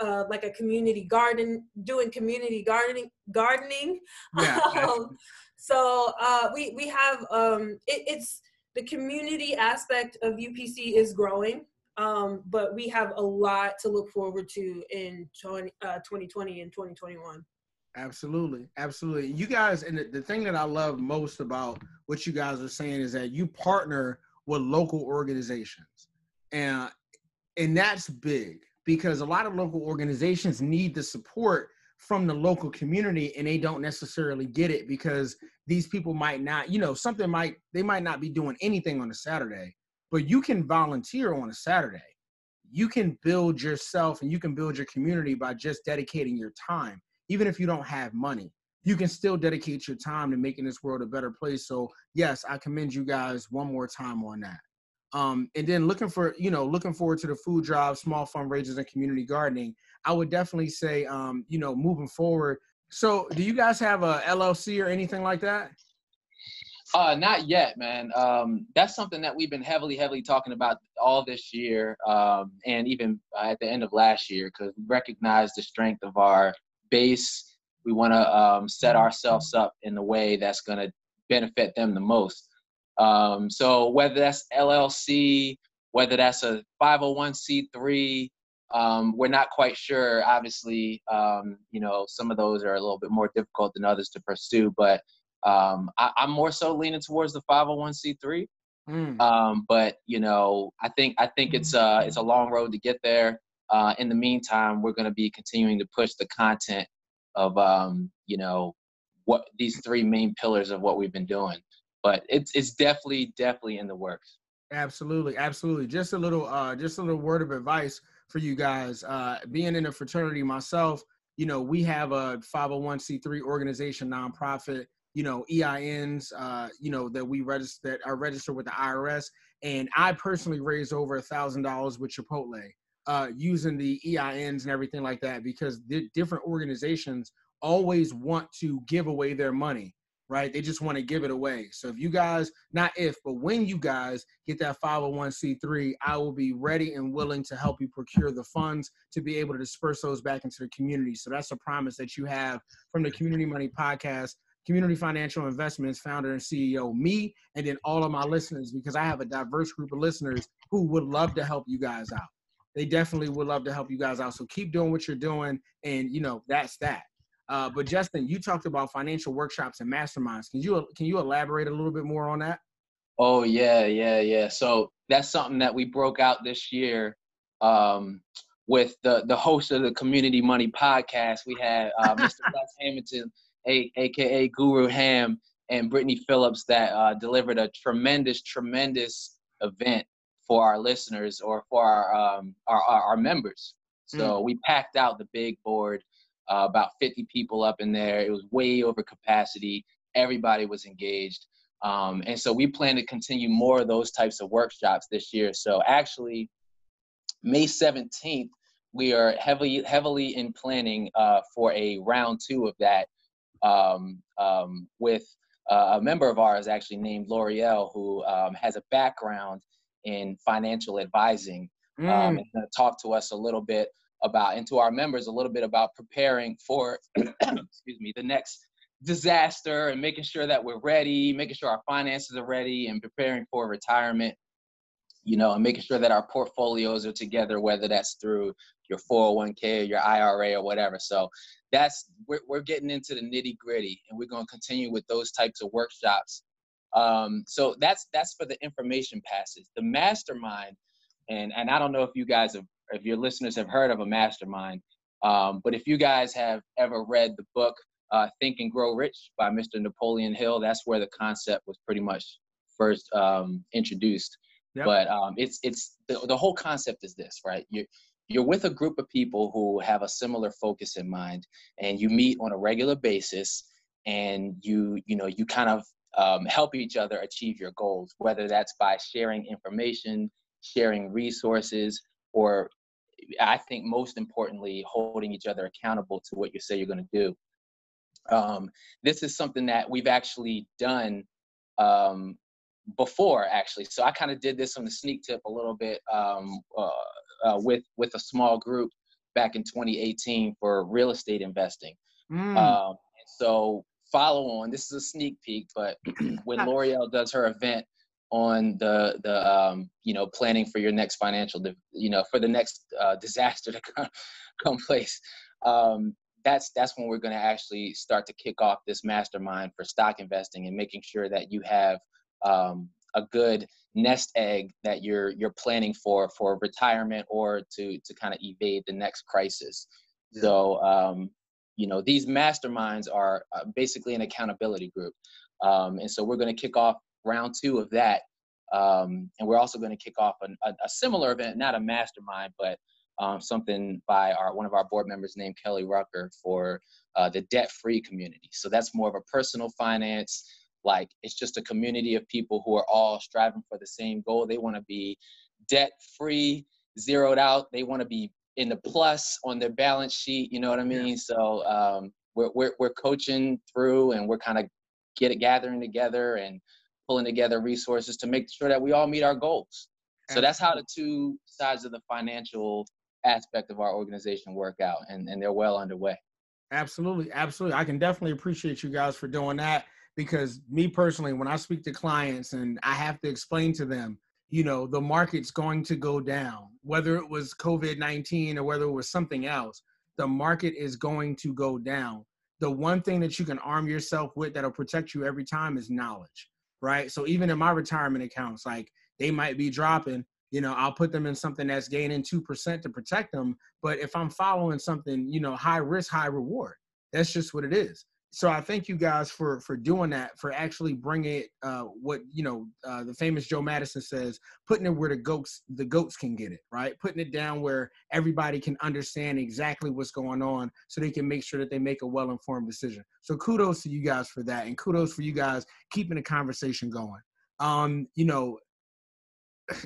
uh, like a community garden, doing community gardening. Gardening. Yeah, um, so uh, we we have um, it, it's the community aspect of UPC is growing. Um, but we have a lot to look forward to in 20, uh, 2020 and 2021. Absolutely, absolutely. You guys, and the, the thing that I love most about what you guys are saying is that you partner with local organizations, and and that's big because a lot of local organizations need the support from the local community and they don't necessarily get it because these people might not you know something might they might not be doing anything on a saturday but you can volunteer on a Saturday. You can build yourself and you can build your community by just dedicating your time. Even if you don't have money, you can still dedicate your time to making this world a better place. So, yes, I commend you guys one more time on that. Um, and then looking for, you know, looking forward to the food drive, small fundraisers, and community gardening. I would definitely say, um, you know, moving forward. So, do you guys have a LLC or anything like that? Uh, not yet, man. Um, that's something that we've been heavily, heavily talking about all this year, um, and even at the end of last year, because we recognize the strength of our base. We want to um, set ourselves up in the way that's going to benefit them the most. Um, so whether that's LLC, whether that's a 501c3, um, we're not quite sure. Obviously, um, you know, some of those are a little bit more difficult than others to pursue, but um, I, am more so leaning towards the 501c3. Mm. Um, but you know, I think I think it's uh it's a long road to get there. Uh, in the meantime, we're going to be continuing to push the content of um, you know what these three main pillars of what we've been doing. But it's it's definitely definitely in the works. Absolutely, absolutely. Just a little uh just a little word of advice for you guys. Uh being in a fraternity myself, you know, we have a 501c3 organization nonprofit, you know, EINs uh, you know, that we register that are registered with the IRS. And I personally raised over a thousand dollars with Chipotle uh using the EINs and everything like that because the different organizations always want to give away their money right? They just want to give it away. So if you guys, not if, but when you guys get that 501c3, I will be ready and willing to help you procure the funds to be able to disperse those back into the community. So that's a promise that you have from the Community Money Podcast. Community Financial Investments founder and CEO, me, and then all of my listeners, because I have a diverse group of listeners who would love to help you guys out. They definitely would love to help you guys out. So keep doing what you're doing, and you know that's that. Uh, but Justin, you talked about financial workshops and masterminds. Can you can you elaborate a little bit more on that? Oh yeah, yeah, yeah. So that's something that we broke out this year um, with the the host of the Community Money podcast. We had uh, Mr. Les Hamilton, a, aka Guru Ham, and Brittany Phillips that uh, delivered a tremendous, tremendous event for our listeners or for our um, our, our, our members. So mm. we packed out the big board uh, about 50 people up in there. It was way over capacity. Everybody was engaged. Um, and so we plan to continue more of those types of workshops this year. So actually, May 17th, we are heavily heavily in planning uh, for a round two of that um, um, with uh, a member of ours actually named L'Oreal, who um, has a background in financial advising. Um, mm. And talk to us a little bit about and to our members a little bit about preparing for excuse me the next disaster and making sure that we're ready making sure our finances are ready and preparing for retirement you know and making sure that our portfolios are together whether that's through your 401k or your ira or whatever so that's we're, we're getting into the nitty gritty and we're going to continue with those types of workshops um, so that's that's for the information passage the mastermind and and i don't know if you guys have if your listeners have heard of a mastermind. Um, but if you guys have ever read the book uh, Think and Grow Rich by Mr. Napoleon Hill, that's where the concept was pretty much first um, introduced. Yep. But um, it's it's the, the whole concept is this, right? You're you're with a group of people who have a similar focus in mind, and you meet on a regular basis, and you you know you kind of um, help each other achieve your goals, whether that's by sharing information, sharing resources, or I think most importantly, holding each other accountable to what you say you're going to do. Um, this is something that we've actually done um, before, actually. So I kind of did this on the sneak tip a little bit um, uh, uh, with with a small group back in 2018 for real estate investing. Mm. so follow on. This is a sneak peek, but when L'Oreal does her event on the the um, you know planning for your next financial you know for the next uh, disaster to come, come place um, that's that's when we're going to actually start to kick off this mastermind for stock investing and making sure that you have um, a good nest egg that you're you're planning for for retirement or to to kind of evade the next crisis yeah. so um, you know these masterminds are uh, basically an accountability group um, and so we're going to kick off round two of that. Um, and we're also going to kick off an, a, a, similar event, not a mastermind, but um, something by our one of our board members named Kelly Rucker for uh, the debt-free community. So that's more of a personal finance, like it's just a community of people who are all striving for the same goal. They want to be debt-free, zeroed out. They want to be in the plus on their balance sheet. You know what I mean? Yeah. So um, we're, we're we're coaching through, and we're kind of get it gathering together and pulling together resources to make sure that we all meet our goals. So that's how the two sides of the financial aspect of our organization work out, and, and they're well underway. Absolutely, absolutely. I can definitely appreciate you guys for doing that because me personally, when I speak to clients and I have to explain to them, you know, the market's going to go down, whether it was COVID 19 or whether it was something else, the market is going to go down. The one thing that you can arm yourself with that'll protect you every time is knowledge right? So even in my retirement accounts, like they might be dropping, you know, I'll put them in something that's gaining 2% to protect them. But if I'm following something, you know, high risk, high reward, that's just what it is. So I thank you guys for for doing that, for actually bringing it. Uh, what you know, uh, the famous Joe Madison says, putting it where the goats the goats can get it, right? Putting it down where everybody can understand exactly what's going on, so they can make sure that they make a well informed decision. So kudos to you guys for that, and kudos for you guys keeping the conversation going. Um, you know,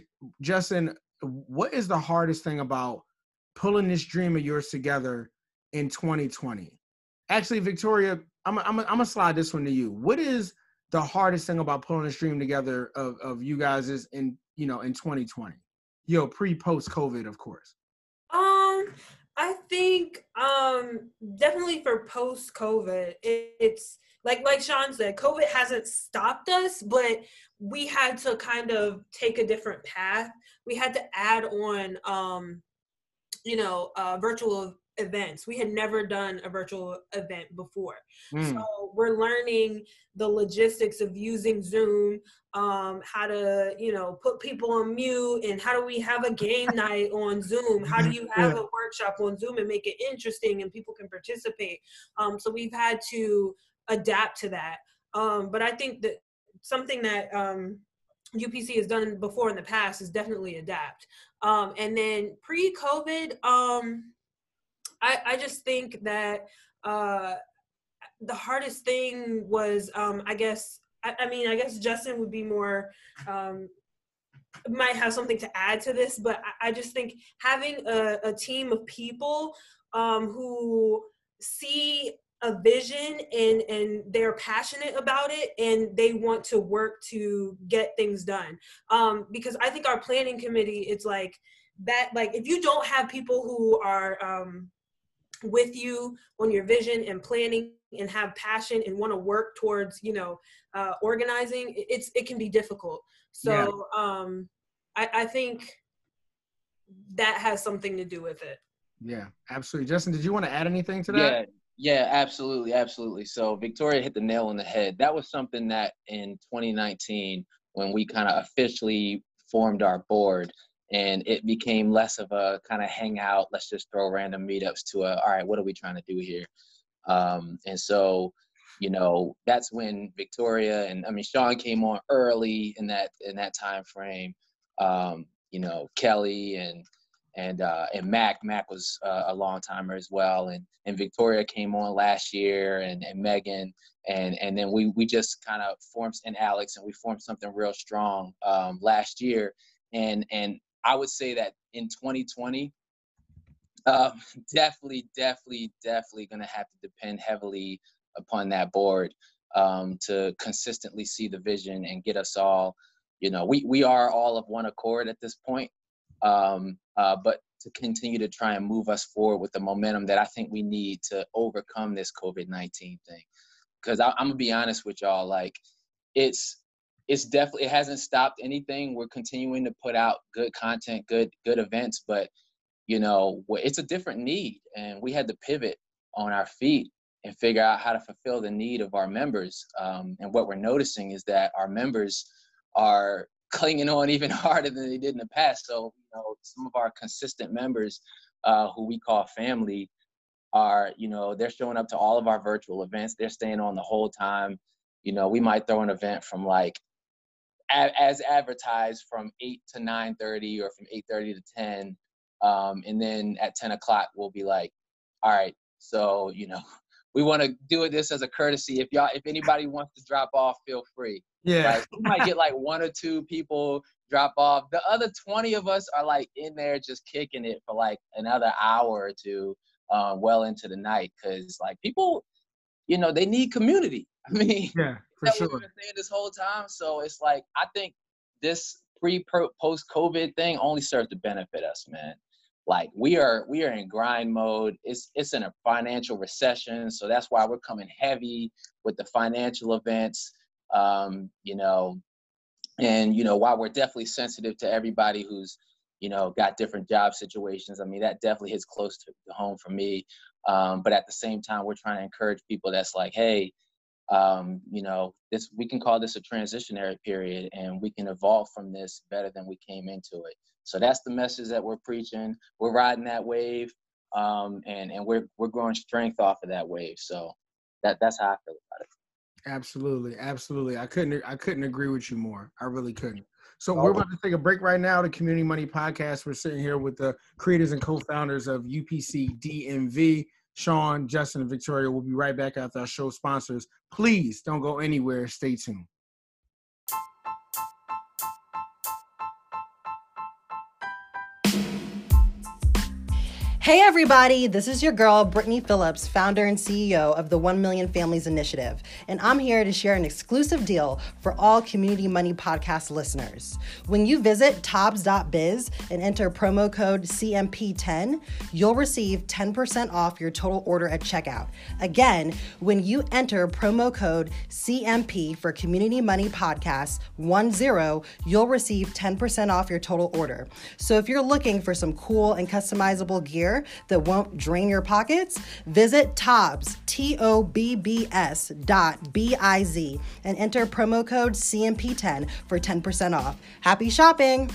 Justin, what is the hardest thing about pulling this dream of yours together in 2020? Actually, Victoria, I'm I'm I'm gonna slide this one to you. What is the hardest thing about pulling a stream together of of you guys is in you know in 2020? You know, pre post COVID, of course. Um, I think um definitely for post COVID, it, it's like like Sean said, COVID hasn't stopped us, but we had to kind of take a different path. We had to add on um you know uh virtual events. We had never done a virtual event before. Mm. So we're learning the logistics of using Zoom, um, how to, you know, put people on mute and how do we have a game night on Zoom? How do you have yeah. a workshop on Zoom and make it interesting and people can participate? Um, so we've had to adapt to that. Um, but I think that something that um, UPC has done before in the past is definitely adapt. Um, and then pre-COVID, um, I, I just think that uh, the hardest thing was, um, I guess, I, I, mean, I guess Justin would be more, um, might have something to add to this, but I, I just think having a, a team of people um, who see a vision and and they're passionate about it and they want to work to get things done. Um because i think our planning committee it's like that like if you don't have people who are um with you on your vision and planning and have passion and want to work towards you know uh, organizing it's it can be difficult. So yeah. um I, I think that has something to do with it. Yeah absolutely. Justin did you want to add anything to that? Yeah yeah absolutely absolutely. So victoria hit the nail on the head. That was something that in 2019 when we kind of officially formed our board and it became less of a kind of hangout let's just throw random meetups to a all right what are we trying to do here? Um, and so you know that's when victoria and i mean sean came on early in that in that time frame um, you know kelly and and uh, and mac mac was uh, a long timer as well and and victoria came on last year and and megan and and then we we just kind of formed and alex and we formed something real strong um, last year. And and I would say that in 2020, um, definitely, definitely, definitely going to have to depend heavily upon that board um, to consistently see the vision and get us all. You know, we we are all of one accord at this point, um, uh, but to continue to try and move us forward with the momentum that I think we need to overcome this COVID nineteen thing. Because I'm gonna be honest with y'all, like it's it's definitely it hasn't stopped anything. We're continuing to put out good content, good good events, but you know it's a different need, and we had to pivot on our feet and figure out how to fulfill the need of our members. Um, and what we're noticing is that our members are clinging on even harder than they did in the past. So you know some of our consistent members, uh, who we call family, are you know they're showing up to all of our virtual events. They're staying on the whole time you know we might throw an event from like as advertised from 8 to 9.30 or from 8.30 to 10 um, and then at 10 o'clock we'll be like all right so you know we want to do this as a courtesy. If y'all if anybody wants to drop off feel free. Yeah. Right? we might get like one or two people drop off. The other 20 of us are like in there just kicking it for like another hour or two um, well into the night because like people you know they need community i mean yeah for sure. we've been saying this whole time. So it's like I think this pre post COVID thing only serves to benefit us, man. Like we are we are in grind mode. It's it's in a financial recession, so that's why we're coming heavy with the financial events. Um, you know, and you know while we're definitely sensitive to everybody who's you know got different job situations. I mean that definitely hits close to home for me. Um, but at the same time, we're trying to encourage people that's like, hey, um, you know, this we can call this a transitionary period, and we can evolve from this better than we came into it. So that's the message that we're preaching. We're riding that wave, um, and and we're we're growing strength off of that wave. So that that's how I feel about it. Absolutely, absolutely. I couldn't I couldn't agree with you more. I really couldn't. So we're about to take a break right now. The Community Money Podcast. We're sitting here with the creators and co-founders of UPC DMV, Sean, Justin, and Victoria. We'll be right back after our show sponsors. Please don't go anywhere. Stay tuned. Hey, everybody, this is your girl, Brittany Phillips, founder and CEO of the 1 Million Families Initiative, and I'm here to share an exclusive deal for all Community Money Podcast listeners. When you visit Tobbs.biz and enter promo code CMP10, you'll receive 10% off your total order at checkout. Again, when you enter promo code CMP for Community Money Podcast 10, you'll receive 10% off your total order. So if you're looking for some cool and customizable gear, that won't drain your pockets, visit Tobbs, T O B B S dot B I Z, and enter promo code CMP10 for 10% off. Happy shopping!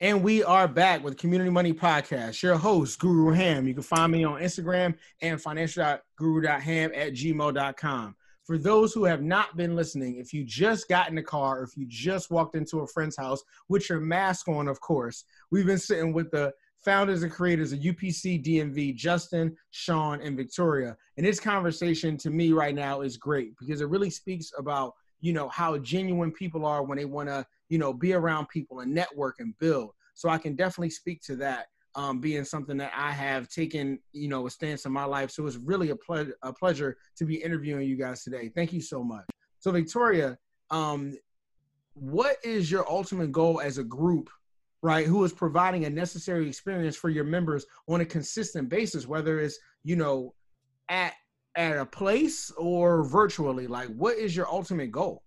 And we are back with Community Money Podcast. Your host, Guru Ham. You can find me on Instagram and financial.guru.ham at gmail.com for those who have not been listening, if you just got in the car, or if you just walked into a friend's house with your mask on, of course, we've been sitting with the founders and creators of UPC DMV, Justin, Sean, and Victoria. And this conversation to me right now is great because it really speaks about, you know, how genuine people are when they want to, you know, be around people and network and build. So I can definitely speak to that um, being something that I have taken, you know, a stance in my life. So it's really a, ple- a pleasure to be interviewing you guys today. Thank you so much. So Victoria, um, what is your ultimate goal as a group, right? Who is providing a necessary experience for your members on a consistent basis, whether it's, you know, at at a place or virtually? Like, what is your ultimate goal?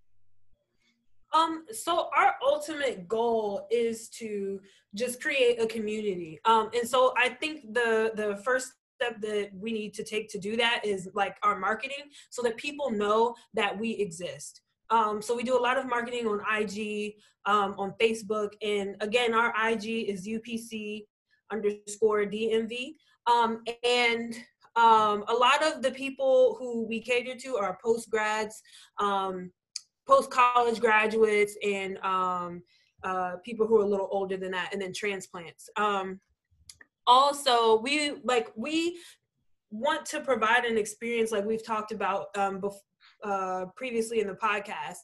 Um, so our ultimate goal is to just create a community. Um, and so I think the the first step that we need to take to do that is like our marketing so that people know that we exist. Um, so we do a lot of marketing on IG, um, on Facebook, and again, our IG is UPC underscore DMV. Um, and um, a lot of the people who we cater to are post grads, um, post college graduates and um, uh, people who are a little older than that, and then transplants. Um, also, we like we want to provide an experience like we've talked about um, bef- uh, previously in the podcast.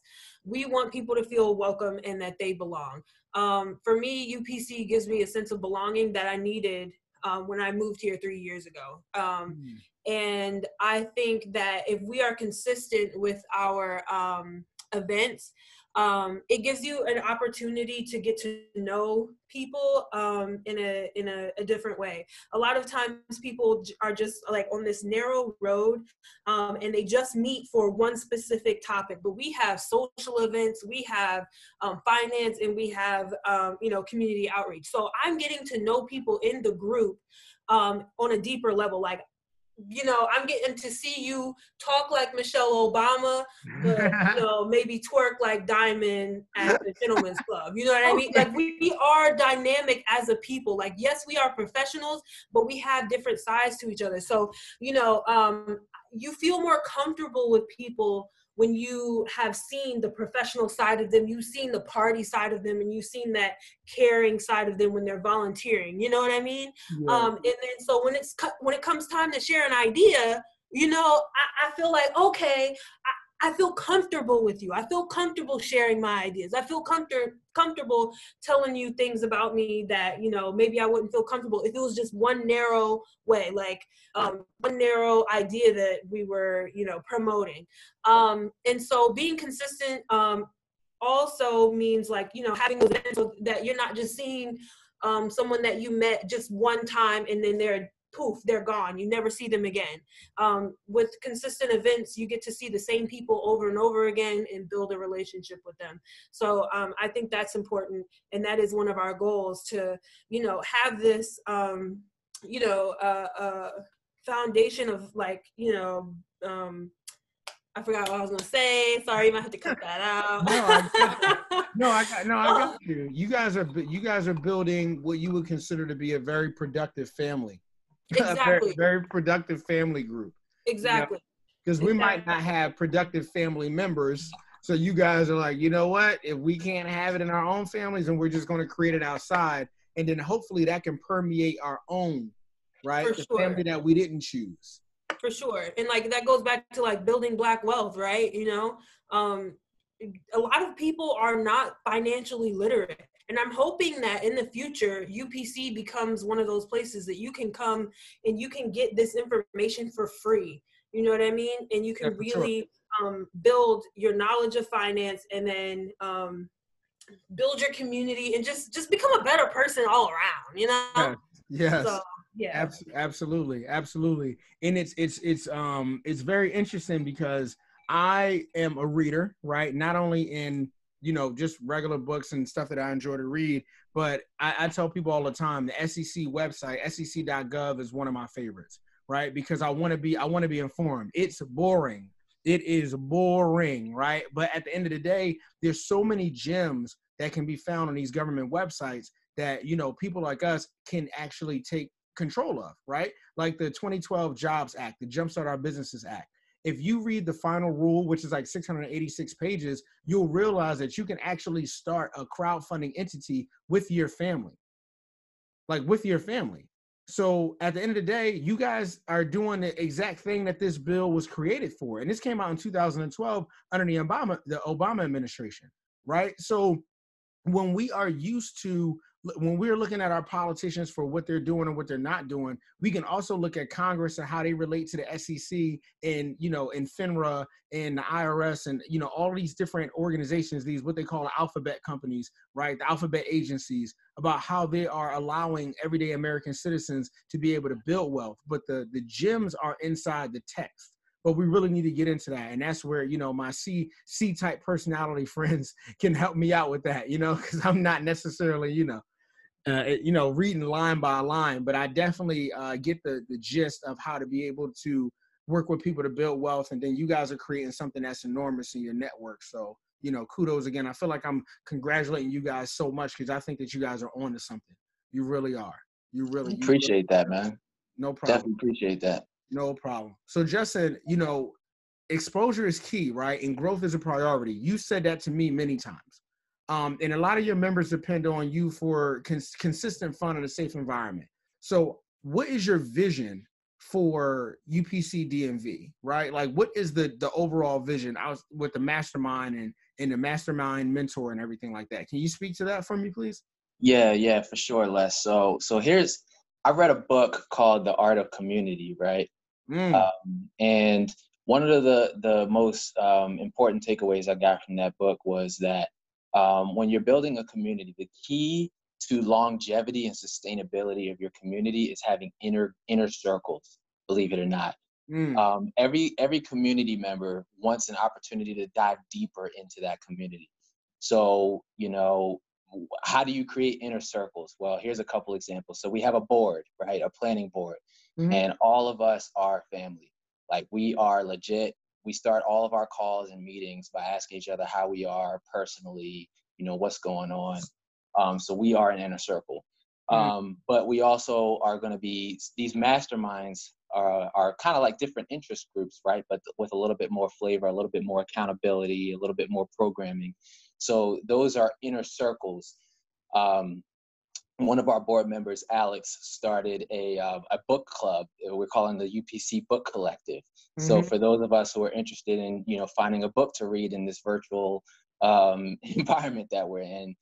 We want people to feel welcome and that they belong. Um, for me, UPC gives me a sense of belonging that I needed um, when I moved here three years ago. Um, mm. And I think that if we are consistent with our um, events um, it gives you an opportunity to get to know people um, in a in a, a, different way. A lot of times, people are just like on this narrow road, um, and they just meet for one specific topic. But we have social events, we have um, finance, and we have um, you know community outreach. So I'm getting to know people in the group um, on a deeper level. Like you know, I'm getting to see you talk like Michelle Obama, but you know, maybe twerk like Diamond at the Gentleman's Club. You know what I mean? Like we, we are dynamic as a people. Like yes, we are professionals, but we have different sides to each other. So you know, um, you feel more comfortable with people when you have seen the professional side of them, you've seen the party side of them, and you've seen that caring side of them when they're volunteering. You know what I mean? Yeah. Um, and then so when it's when it comes time to share an idea, you know, I, I feel like okay, I feel comfortable with you. I feel comfortable sharing my ideas. I feel comfort, comfortable telling you things about me that, you know, maybe I wouldn't feel comfortable if it was just one narrow way, like um, one narrow idea that we were, you know, promoting. Um, and so being consistent um, also means like, you know, having so that you're not just seeing um, someone that you met just one time and then they're poof, they're gone. You never see them again. Um, with consistent events, you get to see the same people over and over again and build a relationship with them. So um, I think that's important, and that is one of our goals to, you know, have this, um, you know, uh, uh, foundation of like, you know, um, I forgot what I was gonna say. Sorry, you might have to cut that out. no, I, no, I got no, I got you. You guys are you guys are building what you would consider to be a very productive family. Exactly. very, very, productive family group. Exactly. Because you know? we exactly. might not have productive family members. So you guys are like, you know what? If we can't have it in our own families, and we're just going to create it outside, and then hopefully that can permeate our own, right? For the sure. family that we didn't choose for sure and like that goes back to like building black wealth right you know um a lot of people are not financially literate and i'm hoping that in the future upc becomes one of those places that you can come and you can get this information for free. You know what i mean? And you can yeah, really sure. um, build your knowledge of finance and then um, build your community and just just become a better person all around you know? Yeah. yes. So, yeah. Absolutely. Absolutely. And it's it's it's um it's very interesting because i am a reader right? Not only in you know just regular books and stuff that i enjoy to read. But i, I tell people all the time the sec website sec.gov is one of my favorites right? Because i want to be i want to be informed. It's boring. It is boring right? But at the end of the day there's so many gems that can be found on these government websites that you know people like us can actually take control of, right? Like the 2012 Jobs Act, the Jumpstart Our Businesses Act. If you read the final rule, which is like 686 pages, you'll realize that you can actually start a crowdfunding entity with your family. Like with your family. So at the end of the day, you guys are doing the exact thing that this bill was created for. And this came out in 2012 under the Obama, the Obama administration, right? So when we are used to when we're looking at our politicians for what they're doing and what they're not doing, we can also look at Congress and how they relate to the SEC and you know, and FINRA and the IRS and you know all these different organizations, these what they call alphabet companies, right? The alphabet agencies about how they are allowing everyday American citizens to be able to build wealth, but the the gems are inside the text. But we really need to get into that. And that's where you know my c c type personality friends can help me out with that you know because i'm not necessarily you know uh, you know, reading line by line, but I definitely uh, get the the gist of how to be able to work with people to build wealth, and then you guys are creating something that's enormous in your network. So, you know, kudos again. I feel like I'm congratulating you guys so much because I think that you guys are on to something. You really are. You really you appreciate really, that, man. No problem. Definitely appreciate that. No problem. So, Justin, you know, exposure is key, right? And growth is a priority. You said that to me many times. Um, and a lot of your members depend on you for cons- consistent fun and a safe environment. So, what is your vision for UPC DMV? Right, like what is the the overall vision? I was with the mastermind and and the mastermind mentor and everything like that. Can you speak to that for me, please? Yeah, yeah, for sure, Les. So, so here's I read a book called The Art of Community, right? Mm. Um, and one of the the most um, important takeaways I got from that book was that um, when you're building a community, the key to longevity and sustainability of your community is having inner inner circles. Believe it or not, mm. um, every every community member wants an opportunity to dive deeper into that community. So you know, how do you create inner circles? Well, here's a couple examples. So we have a board, right? A planning board, mm-hmm. and all of us are family. Like we are legit we start all of our calls and meetings by asking each other how we are personally, you know, what's going on. Um, so we are an inner circle. Mm-hmm. Um, but we also are going to be these masterminds are, are kind of like different interest groups, right? But with a little bit more flavor, a little bit more accountability, a little bit more programming. So those are inner circles. Um, one of our board members, Alex, started a, uh, a book club. We're calling the UPC Book Collective. Mm-hmm. So for those of us who are interested in, you know, finding a book to read in this virtual um, environment that we're in,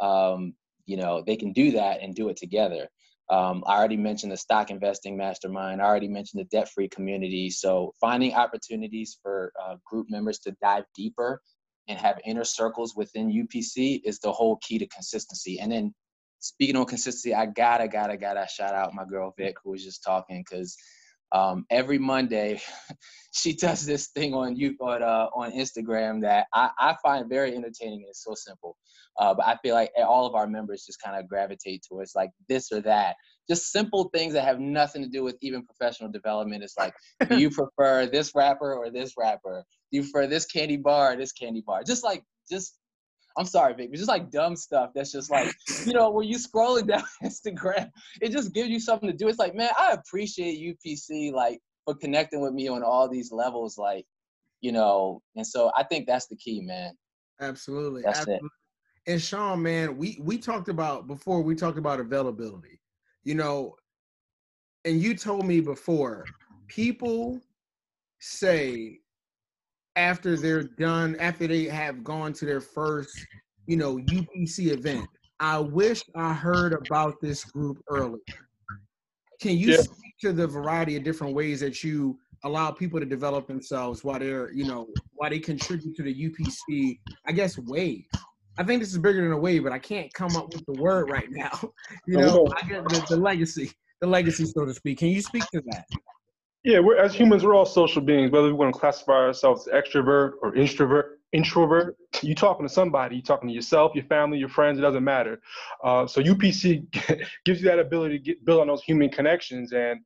um, you know, they can do that and do it together. Um, I already mentioned the stock investing mastermind. I already mentioned the debt-free community. So finding opportunities for uh, group members to dive deeper and have inner circles within UPC is the whole key to consistency. And then speaking on consistency, I gotta, gotta, gotta shout out my girl Vic, who was just talking, because Um, every Monday, she does this thing on you on uh, on Instagram that I, I find very entertaining. and It's so simple, uh, but I feel like all of our members just kind of gravitate towards like this or that. Just simple things that have nothing to do with even professional development. It's like, do you prefer this rapper or this rapper? Do you prefer this candy bar or this candy bar? Just like just I'm sorry, Vic, but just like dumb stuff that's just like, you know, when you scrolling down Instagram, it just gives you something to do. It's like, man, I appreciate UPC like for connecting with me on all these levels, like, you know, and so I think that's the key, man. Absolutely. That's Absolutely. It. And Sean, man, we we talked about before we talked about availability, you know, and you told me before, people say after they're done, after they have gone to their first, you know, UPC event. I wish I heard about this group earlier. Can you yeah. speak to the variety of different ways that you allow people to develop themselves while they're, you know, while they contribute to the UPC, I guess, wave? I think this is bigger than a wave, but I can't come up with the word right now. You know, I get the, the legacy, the legacy, so to speak. Can you speak to that? Yeah, we're as humans, we're all social beings. Whether we want to classify ourselves as extrovert or introvert, introvert, you talking to somebody, you talking to yourself, your family, your friends. It doesn't matter. Uh, so UPC gives you that ability to get, build on those human connections. And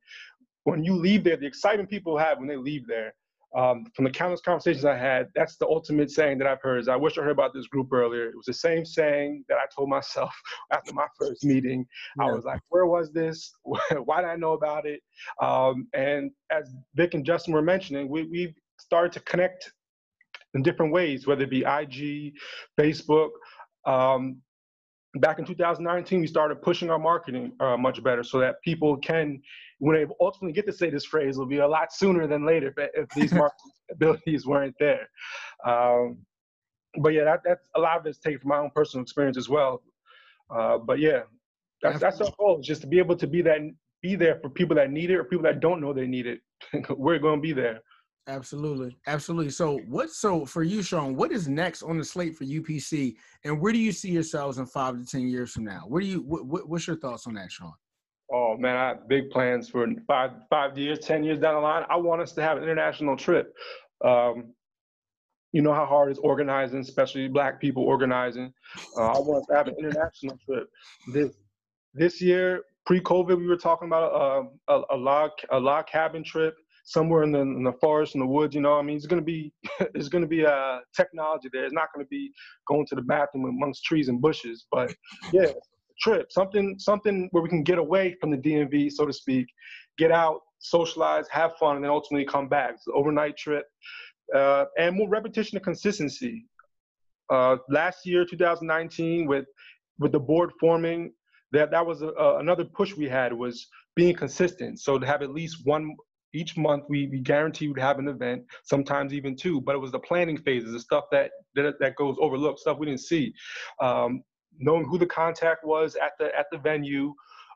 when you leave there, the excitement people have when they leave there, um, from the countless conversations I had, that's the ultimate saying that I've heard. Is I wish I heard about this group earlier. It was the same saying that I told myself after my first meeting. Yeah. I was like, "Where was this? Why did I know about it?" Um, and as Vic and Justin were mentioning, we we started to connect in different ways, whether it be IG, Facebook. Um, back in 2019, we started pushing our marketing uh, much better so that people can when I ultimately get to say this phrase will be a lot sooner than later if, if these marketing abilities weren't there. Um, but yeah, that, that's a lot of it's taken from my own personal experience as well. Uh, but yeah, that's that's our goal, is just to be able to be that be there for people that need it or people that don't know they need it. We're going to be there. Absolutely, absolutely. So, what? So, for you, Sean, what is next on the slate for UPC, and where do you see yourselves in five to ten years from now? Where do you? What, what's your thoughts on that, Sean? Oh man, I have big plans for five five years, ten years down the line. I want us to have an international trip. Um, you know how hard it's organizing, especially black people organizing. Uh, I want us to have an international trip. This this year, pre-COVID, we were talking about a, a, a log a log cabin trip somewhere in the, in the forest in the woods. You know, I mean, it's gonna be it's gonna be a uh, technology there. It's not gonna be going to the bathroom amongst trees and bushes. But yeah, trip, something something where we can get away from the DMV, so to speak, get out, socialize, have fun, and then ultimately come back. It's an overnight trip, uh, and more repetition and consistency. Uh, last year, 2019, with with the board forming, that that was a, another push we had was being consistent. So to have at least one each month, we, we guarantee we'd have an event, sometimes even two. But it was the planning phases, the stuff that that, that goes overlooked, stuff we didn't see. Um, knowing who the contact was at the at the venue,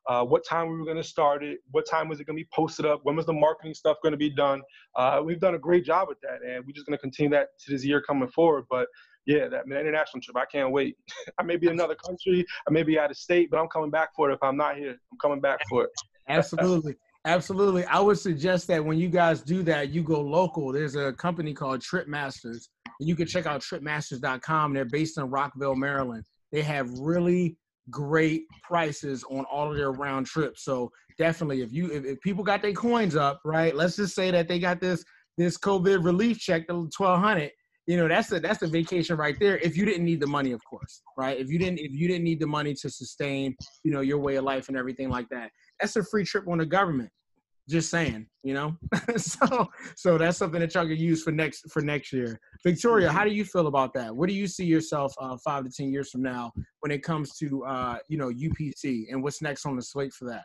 uh, what time we were going to start it, what time was it going to be posted up, when was the marketing stuff going to be done. Uh, we've done a great job with that, and we're just going to continue that to this year coming forward. But yeah, that international trip, I can't wait. I may be in another country, I may be out of state, but I'm coming back for it. If I'm not here, I'm coming back for it. Absolutely. Absolutely. I would suggest that when you guys do that, you go local. There's a company called Trip Masters. And you can check out tripmasters.com. They're based in Rockville, Maryland. They have really great prices on all of their round trips. So definitely, if you if, if, people got their coins up, right? Let's just say that they got this this COVID relief check, the twelve hundred. You know, that's a that's a vacation right there. If you didn't need the money, of course, right? If you didn't if you didn't need the money to sustain, you know, your way of life and everything like that, that's a free trip on the government. Just saying, you know. so so that's something that y'all can use for next for next year. Victoria, how do you feel about that? What do you see yourself uh, five to ten years from now when it comes to uh, you know UPC and what's next on the slate for that?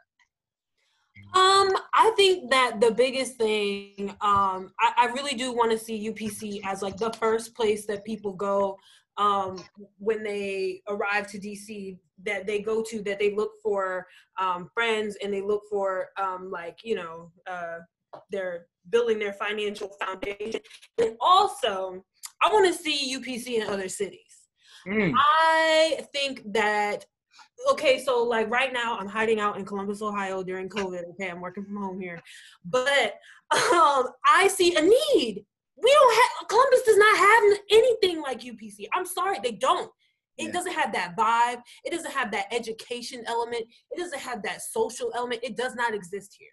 Um, I think that the biggest thing, um, I, I really do want to see UPC as like the first place that people go um, when they arrive to DC that they go to that they look for um, friends and they look for um, like you know uh, they're building their financial foundation and also i want to see upc in other cities mm. i think that okay, so like right now I'm hiding out in Columbus, Ohio during COVID. Okay, I'm working from home here, but um, I see a need. We don't have Columbus does not have anything like UPC. I'm sorry, they don't. It yeah. doesn't have that vibe. It doesn't have that education element. It doesn't have that social element. It does not exist here.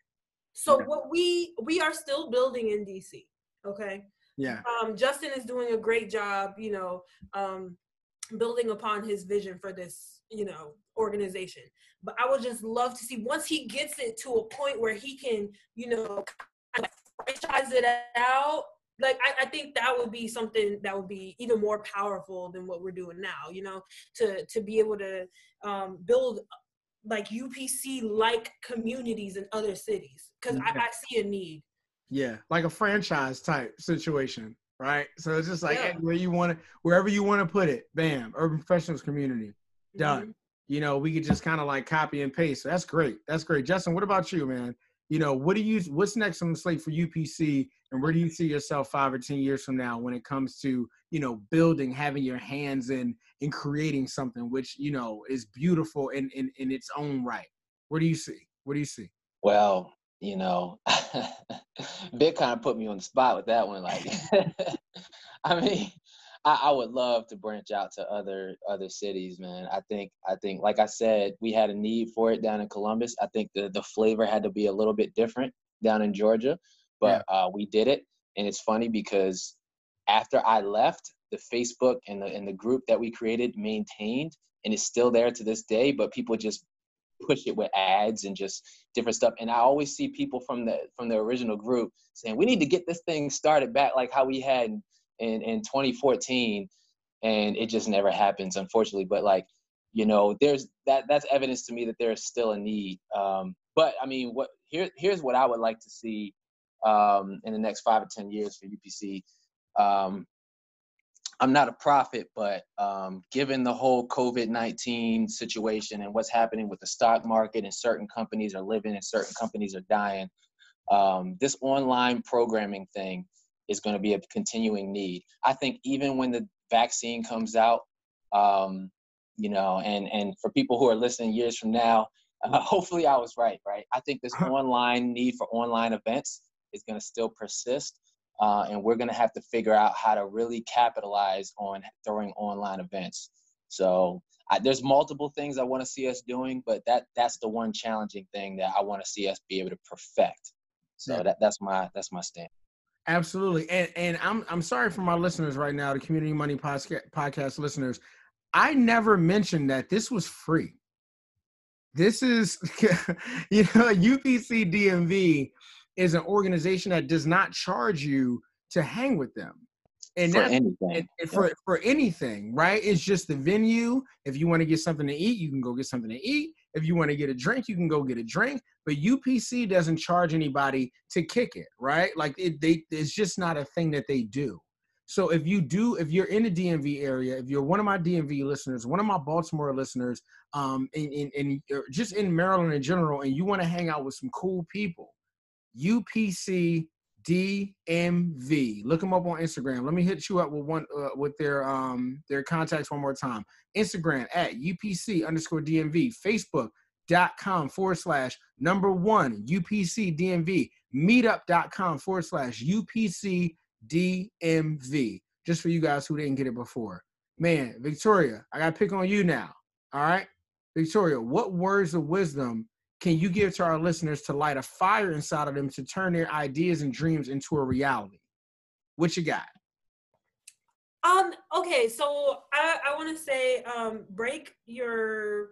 So yeah. what we we are still building in DC. Okay. Yeah. Um, Justin is doing a great job. You know, um, building upon his vision for this. You know, organization. But I would just love to see once he gets it to a point where he can, you know, franchise it out like I, I, think that would be something that would be even more powerful than what we're doing now you know to to be able to um, build like upc like communities in other cities because yeah. I, I, see a need yeah like a franchise type situation right so it's just like yeah. where you want to wherever you want to put it bam urban professionals community done mm-hmm. you know we could just kind of like copy and paste so that's great that's great justin what about you man you know, what do you what's next on the slate for UPC and where do you see yourself five or ten years from now when it comes to, you know, building, having your hands in in creating something which, you know, is beautiful in in, in its own right. What do you see? What do you see? Well, you know, Vic kind of put me on the spot with that one. Like, I mean, I, I, would love to branch out to other other cities, man. I think I think like I said, we had a need for it down in Columbus. I think the the flavor had to be a little bit different down in Georgia, but yeah. uh, we did it. And it's funny because after I left, the Facebook and the and the group that we created maintained and is still there to this day. But people just push it with ads and just different stuff. And I always see people from the from the original group saying, "We need to get this thing started back like how we had." in in 2014 and it just never happens unfortunately but like you know there's that that's evidence to me that there's still a need um but i mean what here here's what i would like to see um in the next five or ten years for upc um i'm not a prophet but um given the whole covid-19 situation and what's happening with the stock market and certain companies are living and certain companies are dying um this online programming thing is going to be a continuing need. I think even when the vaccine comes out, um, you know, and and for people who are listening years from now, uh, hopefully I was right, right? I think this online need for online events is going to still persist, uh, and we're going to have to figure out how to really capitalize on throwing online events. So I, there's multiple things I want to see us doing, but that that's the one challenging thing that I want to see us be able to perfect. So yeah. that that's my that's my stand. Absolutely. And and I'm I'm sorry for my listeners right now, the community money podcast podcast listeners. I never mentioned that this was free. This is you know, UPC DMV is an organization that does not charge you to hang with them. And for anything. And for, for anything, right? It's just the venue. If you want to get something to eat, you can go get something to eat. If you want to get a drink, you can go get a drink. But UPC doesn't charge anybody to kick it, right? Like it, they, it's just not a thing that they do. So if you do, if you're in the DMV area, if you're one of my DMV listeners, one of my Baltimore listeners, um, and, and, and just in Maryland in general, and you want to hang out with some cool people, UPC DMV. Look them up on Instagram. Let me hit you up with one uh, with their um their contacts one more time. Instagram at UPC underscore DMV. Facebook.com forward slash number one UPC DMV. Meetup.com forward slash UPC DMV. Just for you guys who didn't get it before. Man, Victoria, I got to pick on you now. All right. Victoria, what words of wisdom can you give to our listeners to light a fire inside of them to turn their ideas and dreams into a reality? What you got? Um, okay, so I, I want to say um, break your,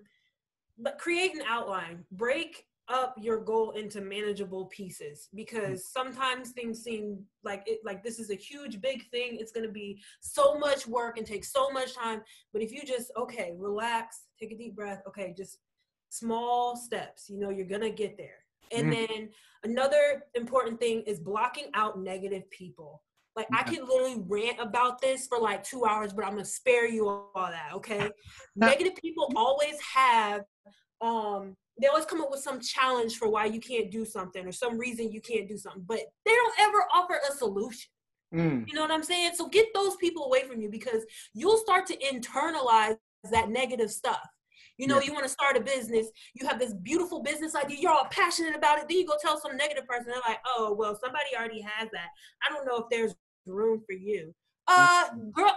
but create an outline. Break up your goal into manageable pieces because sometimes things seem like it like this is a huge big thing it's going to be so much work and take so much time but if you just okay relax take a deep breath okay just small steps. You know, you're gonna get there. And mm. then another important thing is blocking out negative people. Like I could literally rant about this for like two hours, but I'm gonna spare you all that, okay? negative people always have um they always come up with some challenge for why you can't do something or some reason you can't do something, but they don't ever offer a solution. Mm. You know what I'm saying? So get those people away from you because you'll start to internalize that negative stuff You know, yeah. you want to start a business, you have this beautiful business idea, you're all passionate about it, then you go tell some negative person, they're like, oh, well, somebody already has that. I don't know if there's room for you. Uh, girl,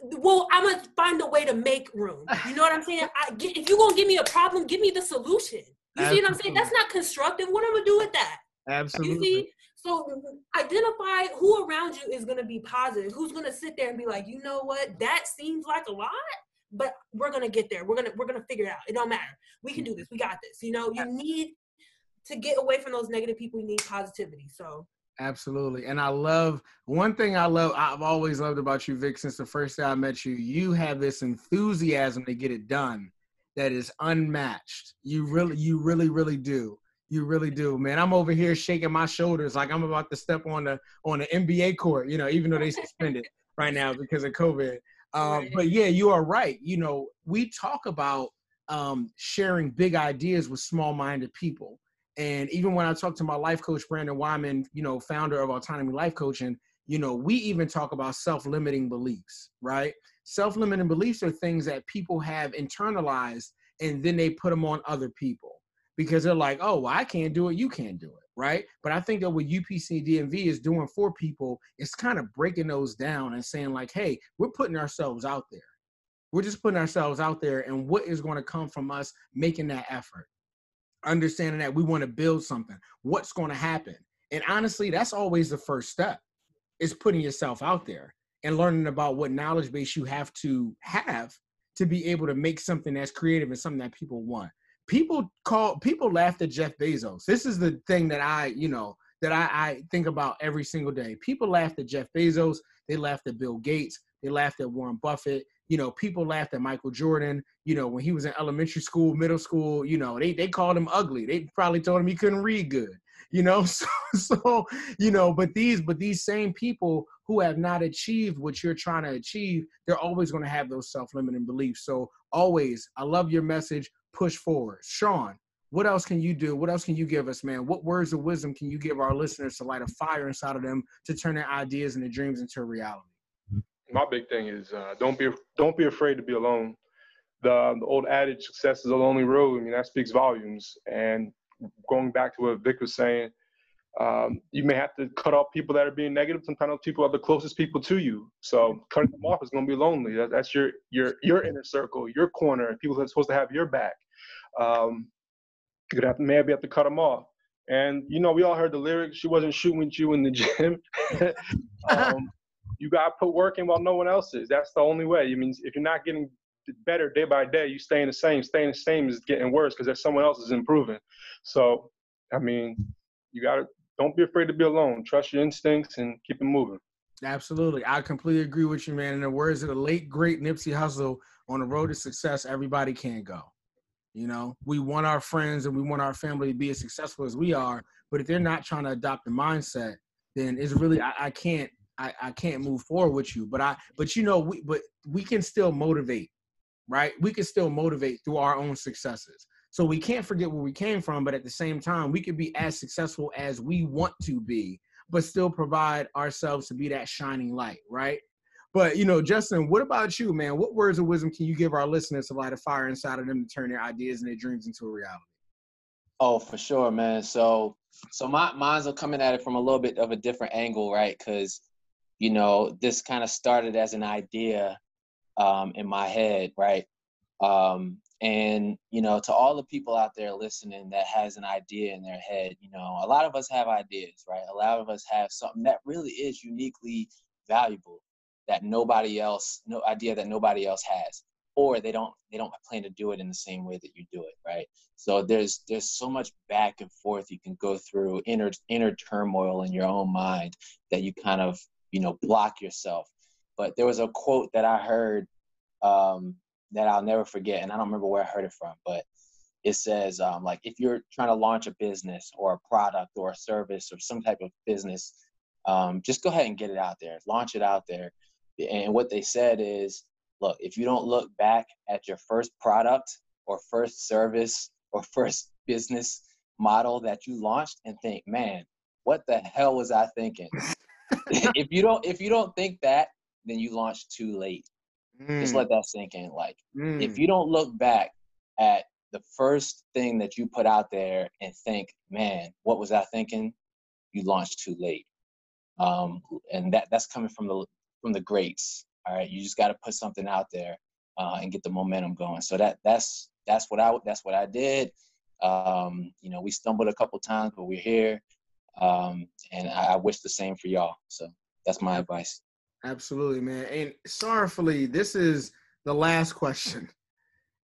well, I'm gonna find a way to make room. You know what I'm saying? I, if you're gonna give me a problem, give me the solution. You Absolutely. see what I'm saying? That's not constructive. What am I gonna do with that? Absolutely. You see? So identify who around you is gonna be positive. Who's gonna sit there and be like, you know what? That seems like a lot, but we're gonna get there. We're gonna we're gonna figure it out. It don't matter. We can do this. We got this. You know, you need to get away from those negative people. You need positivity. So Absolutely. And I love one thing I love, I've always loved about you, Vic, since the first day I met you. You have this enthusiasm to get it done that is unmatched. You really, you really, really do. You really do, man. I'm over here shaking my shoulders like I'm about to step on the on the NBA court, you know, even though they suspended right now because of COVID. Um, but yeah, you are right. You know, we talk about um, sharing big ideas with small-minded people and even when I talk to my life coach, Brandon Wyman, you know, founder of Autonomy Life Coaching, you know, we even talk about self limiting beliefs, right? Self limiting beliefs are things that people have internalized and then they put them on other people because they're like, oh, well, I can't do it, you can't do it, right? But I think that what UPC DMV is doing for people is kind of breaking those down and saying, like, hey, we're putting ourselves out there. We're just putting ourselves out there, and what is going to come from us making that effort? understanding that we want to build something what's going to happen and honestly that's always the first step is putting yourself out there and learning about what knowledge base you have to have to be able to make something that's creative and something that people want people call people laughed at jeff bezos. This is the thing that i you know that I, I think about every single day. People laughed at jeff bezos. They laughed at bill gates. They laughed at warren buffett. You know, people laughed at Michael Jordan, you know, when he was in elementary school, middle school, you know, they, they called him ugly. They probably told him he couldn't read good, you know? So, so, you know, but these, but these same people who have not achieved what you're trying to achieve, they're always going to have those self-limiting beliefs. So always, I love your message, push forward. Sean, what else can you do? What else can you give us, man? What words of wisdom can you give our listeners to light a fire inside of them to turn their ideas and their dreams into reality? my big thing is uh, don't be don't be afraid to be alone. The, the old adage, "Success is a lonely road." I mean, that speaks volumes. And going back to what Vic was saying, um, you may have to cut off people that are being negative. Sometimes people are the closest people to you. So cutting them off is going to be lonely. That, that's your your your inner circle, your corner. People that are supposed to have your back. Um, you're gonna have to maybe have to cut them off. And you know, we all heard the lyrics. She wasn't shooting with you in the gym. um, you got to put work in while no one else is. That's the only way. I mean, if you're not getting better day by day, you staying the same. Staying the same is getting worse because there's someone else is improving. So, I mean, you got to don't be afraid to be alone. Trust your instincts and keep it moving. Absolutely, I completely agree with you, man. In the words of the late great Nipsey Hussle, on the road to success, everybody can't go. You know, we want our friends and we want our family to be as successful as we are, but if they're not trying to adopt the mindset, then it's really I, I can't I, I can't move forward with you. But I but you know we but we can still motivate, right? We can still motivate through our own successes. So we can't forget where we came from, but at the same time, we can be as successful as we want to be, but still provide ourselves to be that shining light, right? But you know, Justin, what about you, man? What words of wisdom can you give our listeners to light a fire inside of them to turn their ideas and their dreams into a reality? Oh, for sure, man. So, so my mine's are coming at it from a little bit of a different angle, right? Because you know, this kind of started as an idea um, in my head, right? Um, and you know, to all the people out there listening that has an idea in their head, you know, a lot of us have ideas, right? A lot of us have something that really is uniquely valuable that nobody else, no idea that nobody else has, or they don't they don't plan to do it in the same way that you do it, right? So there's there's so much back and forth you can go through inner inner turmoil in your own mind that you kind of you know block yourself but there was a quote that i heard um, that i'll never forget and i don't remember where i heard it from but it says um, like if you're trying to launch a business or a product or a service or some type of business um, just go ahead and get it out there launch it out there and what they said is look if you don't look back at your first product or first service or first business model that you launched and think man what the hell was i thinking if you don't if you don't think that, then you launch too late. Mm. Just let that sink in. Like, mm. if you don't look back at the first thing that you put out there and think, man, what was I thinking? You launched too late. Um, and that that's coming from the from the greats. All right, you just got to put something out there uh, and get the momentum going. So that that's that's what I that's what I did. Um, you know, we stumbled a couple times, but we're here, um, and I, I wish the same for y'all. So that's my advice. Absolutely, man. And sorrowfully, this is the last question.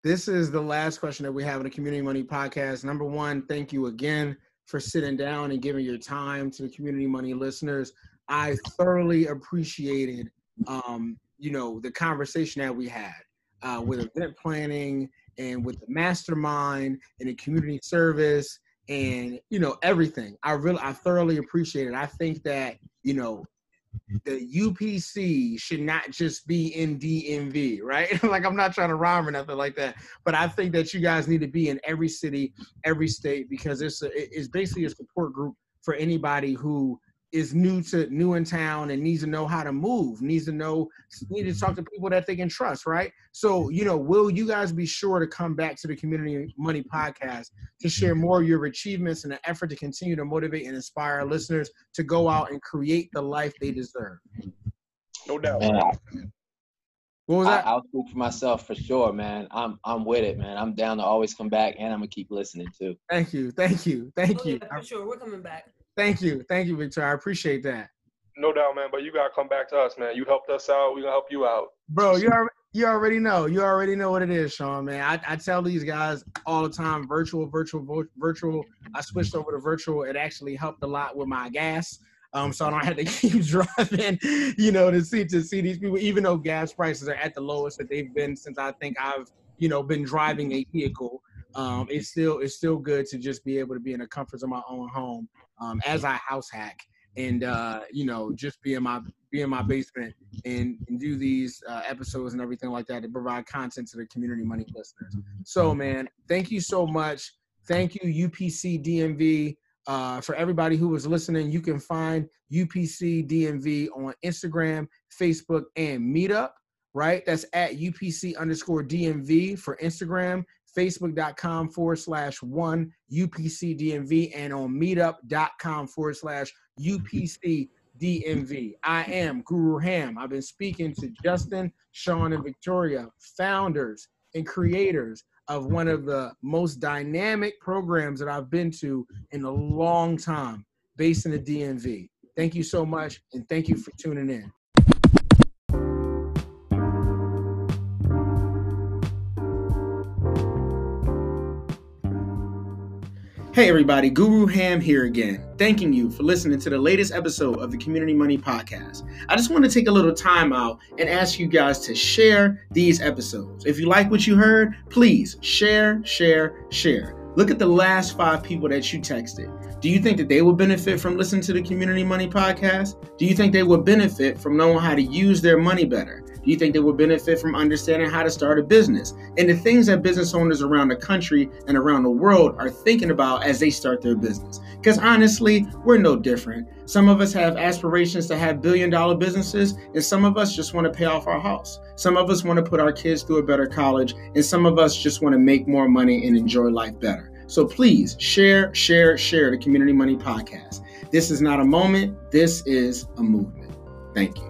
This is the last question that we have in the Community Money Podcast. Number one, thank you again for sitting down and giving your time to the Community Money listeners. I thoroughly appreciated, um, you know, the conversation that we had uh, with event planning and with the mastermind and the community service and you know everything. I really, I thoroughly appreciate it. I think that you know the UPC should not just be in DMV, right? like I'm not trying to rhyme or nothing like that, but I think that you guys need to be in every city, every state because it's a, it's basically a support group for anybody who is new to new in town and needs to know how to move, needs to know, need to talk to people that they can trust, right? So, mm-hmm. you know, will you guys be sure to come back to the Community Money Podcast to share mm-hmm. more of your achievements and an effort to continue to motivate and inspire our listeners to go mm-hmm. out and create the life they deserve? No doubt. Man, what was that? I, will speak for myself for sure, man. I'm I'm with it, man. I'm down to always come back, and I'm gonna keep listening too. Thank you, thank you, thank oh, you. Yeah, for sure, we're coming back. Thank you. Thank you, Victor. I appreciate that. No doubt, man. But you gotta come back to us, man. You helped us out. We gonna help you out. Bro, you already you already know. You already know what it is, Sean, man. I, I tell these guys all the time, virtual, virtual, virtual. I switched over to virtual. It actually helped a lot with my gas. Um, so I don't have to keep driving, you know, to see to see these people, even though gas prices are at the lowest that they've been since I think I've, you know, been driving a vehicle. Um, it's still it's still good to just be able to be in the comforts of my own home um, as I house hack and uh, you know just be in my be in my basement and, and do these uh, episodes and everything like that to provide content to the community money listeners. So man, thank you so much. Thank you UPC DMV. Uh, for everybody who was listening, you can find UPC DMV on Instagram, Facebook, and Meetup. Right, that's at UPC underscore DMV for Instagram facebook.com forward slash one UPC DMV and on meetup.com forward slash UPC DMV. I am Guru Ham. I've been speaking to Justin, Sean, and Victoria, founders and creators of one of the most dynamic programs that I've been to in a long time based in the DMV. Thank you so much, and thank you for tuning in. Hey everybody, Guru Ham here again, thanking you for listening to the latest episode of the Community Money Podcast. I just want to take a little time out and ask you guys to share these episodes. If you like what you heard, please share, share, share. Look at the last five people that you texted. Do you think that they would benefit from listening to the Community Money Podcast? Do you think they would benefit from knowing how to use their money better? Do you think they would benefit from understanding how to start a business and the things that business owners around the country and around the world are thinking about as they start their business? Because honestly, we're no different. Some of us have aspirations to have billion dollar businesses, and some of us just want to pay off our house. Some of us want to put our kids through a better college, and some of us just want to make more money and enjoy life better. So please share, share, share the Community Money Podcast. This is not a moment, this is a movement. Thank you.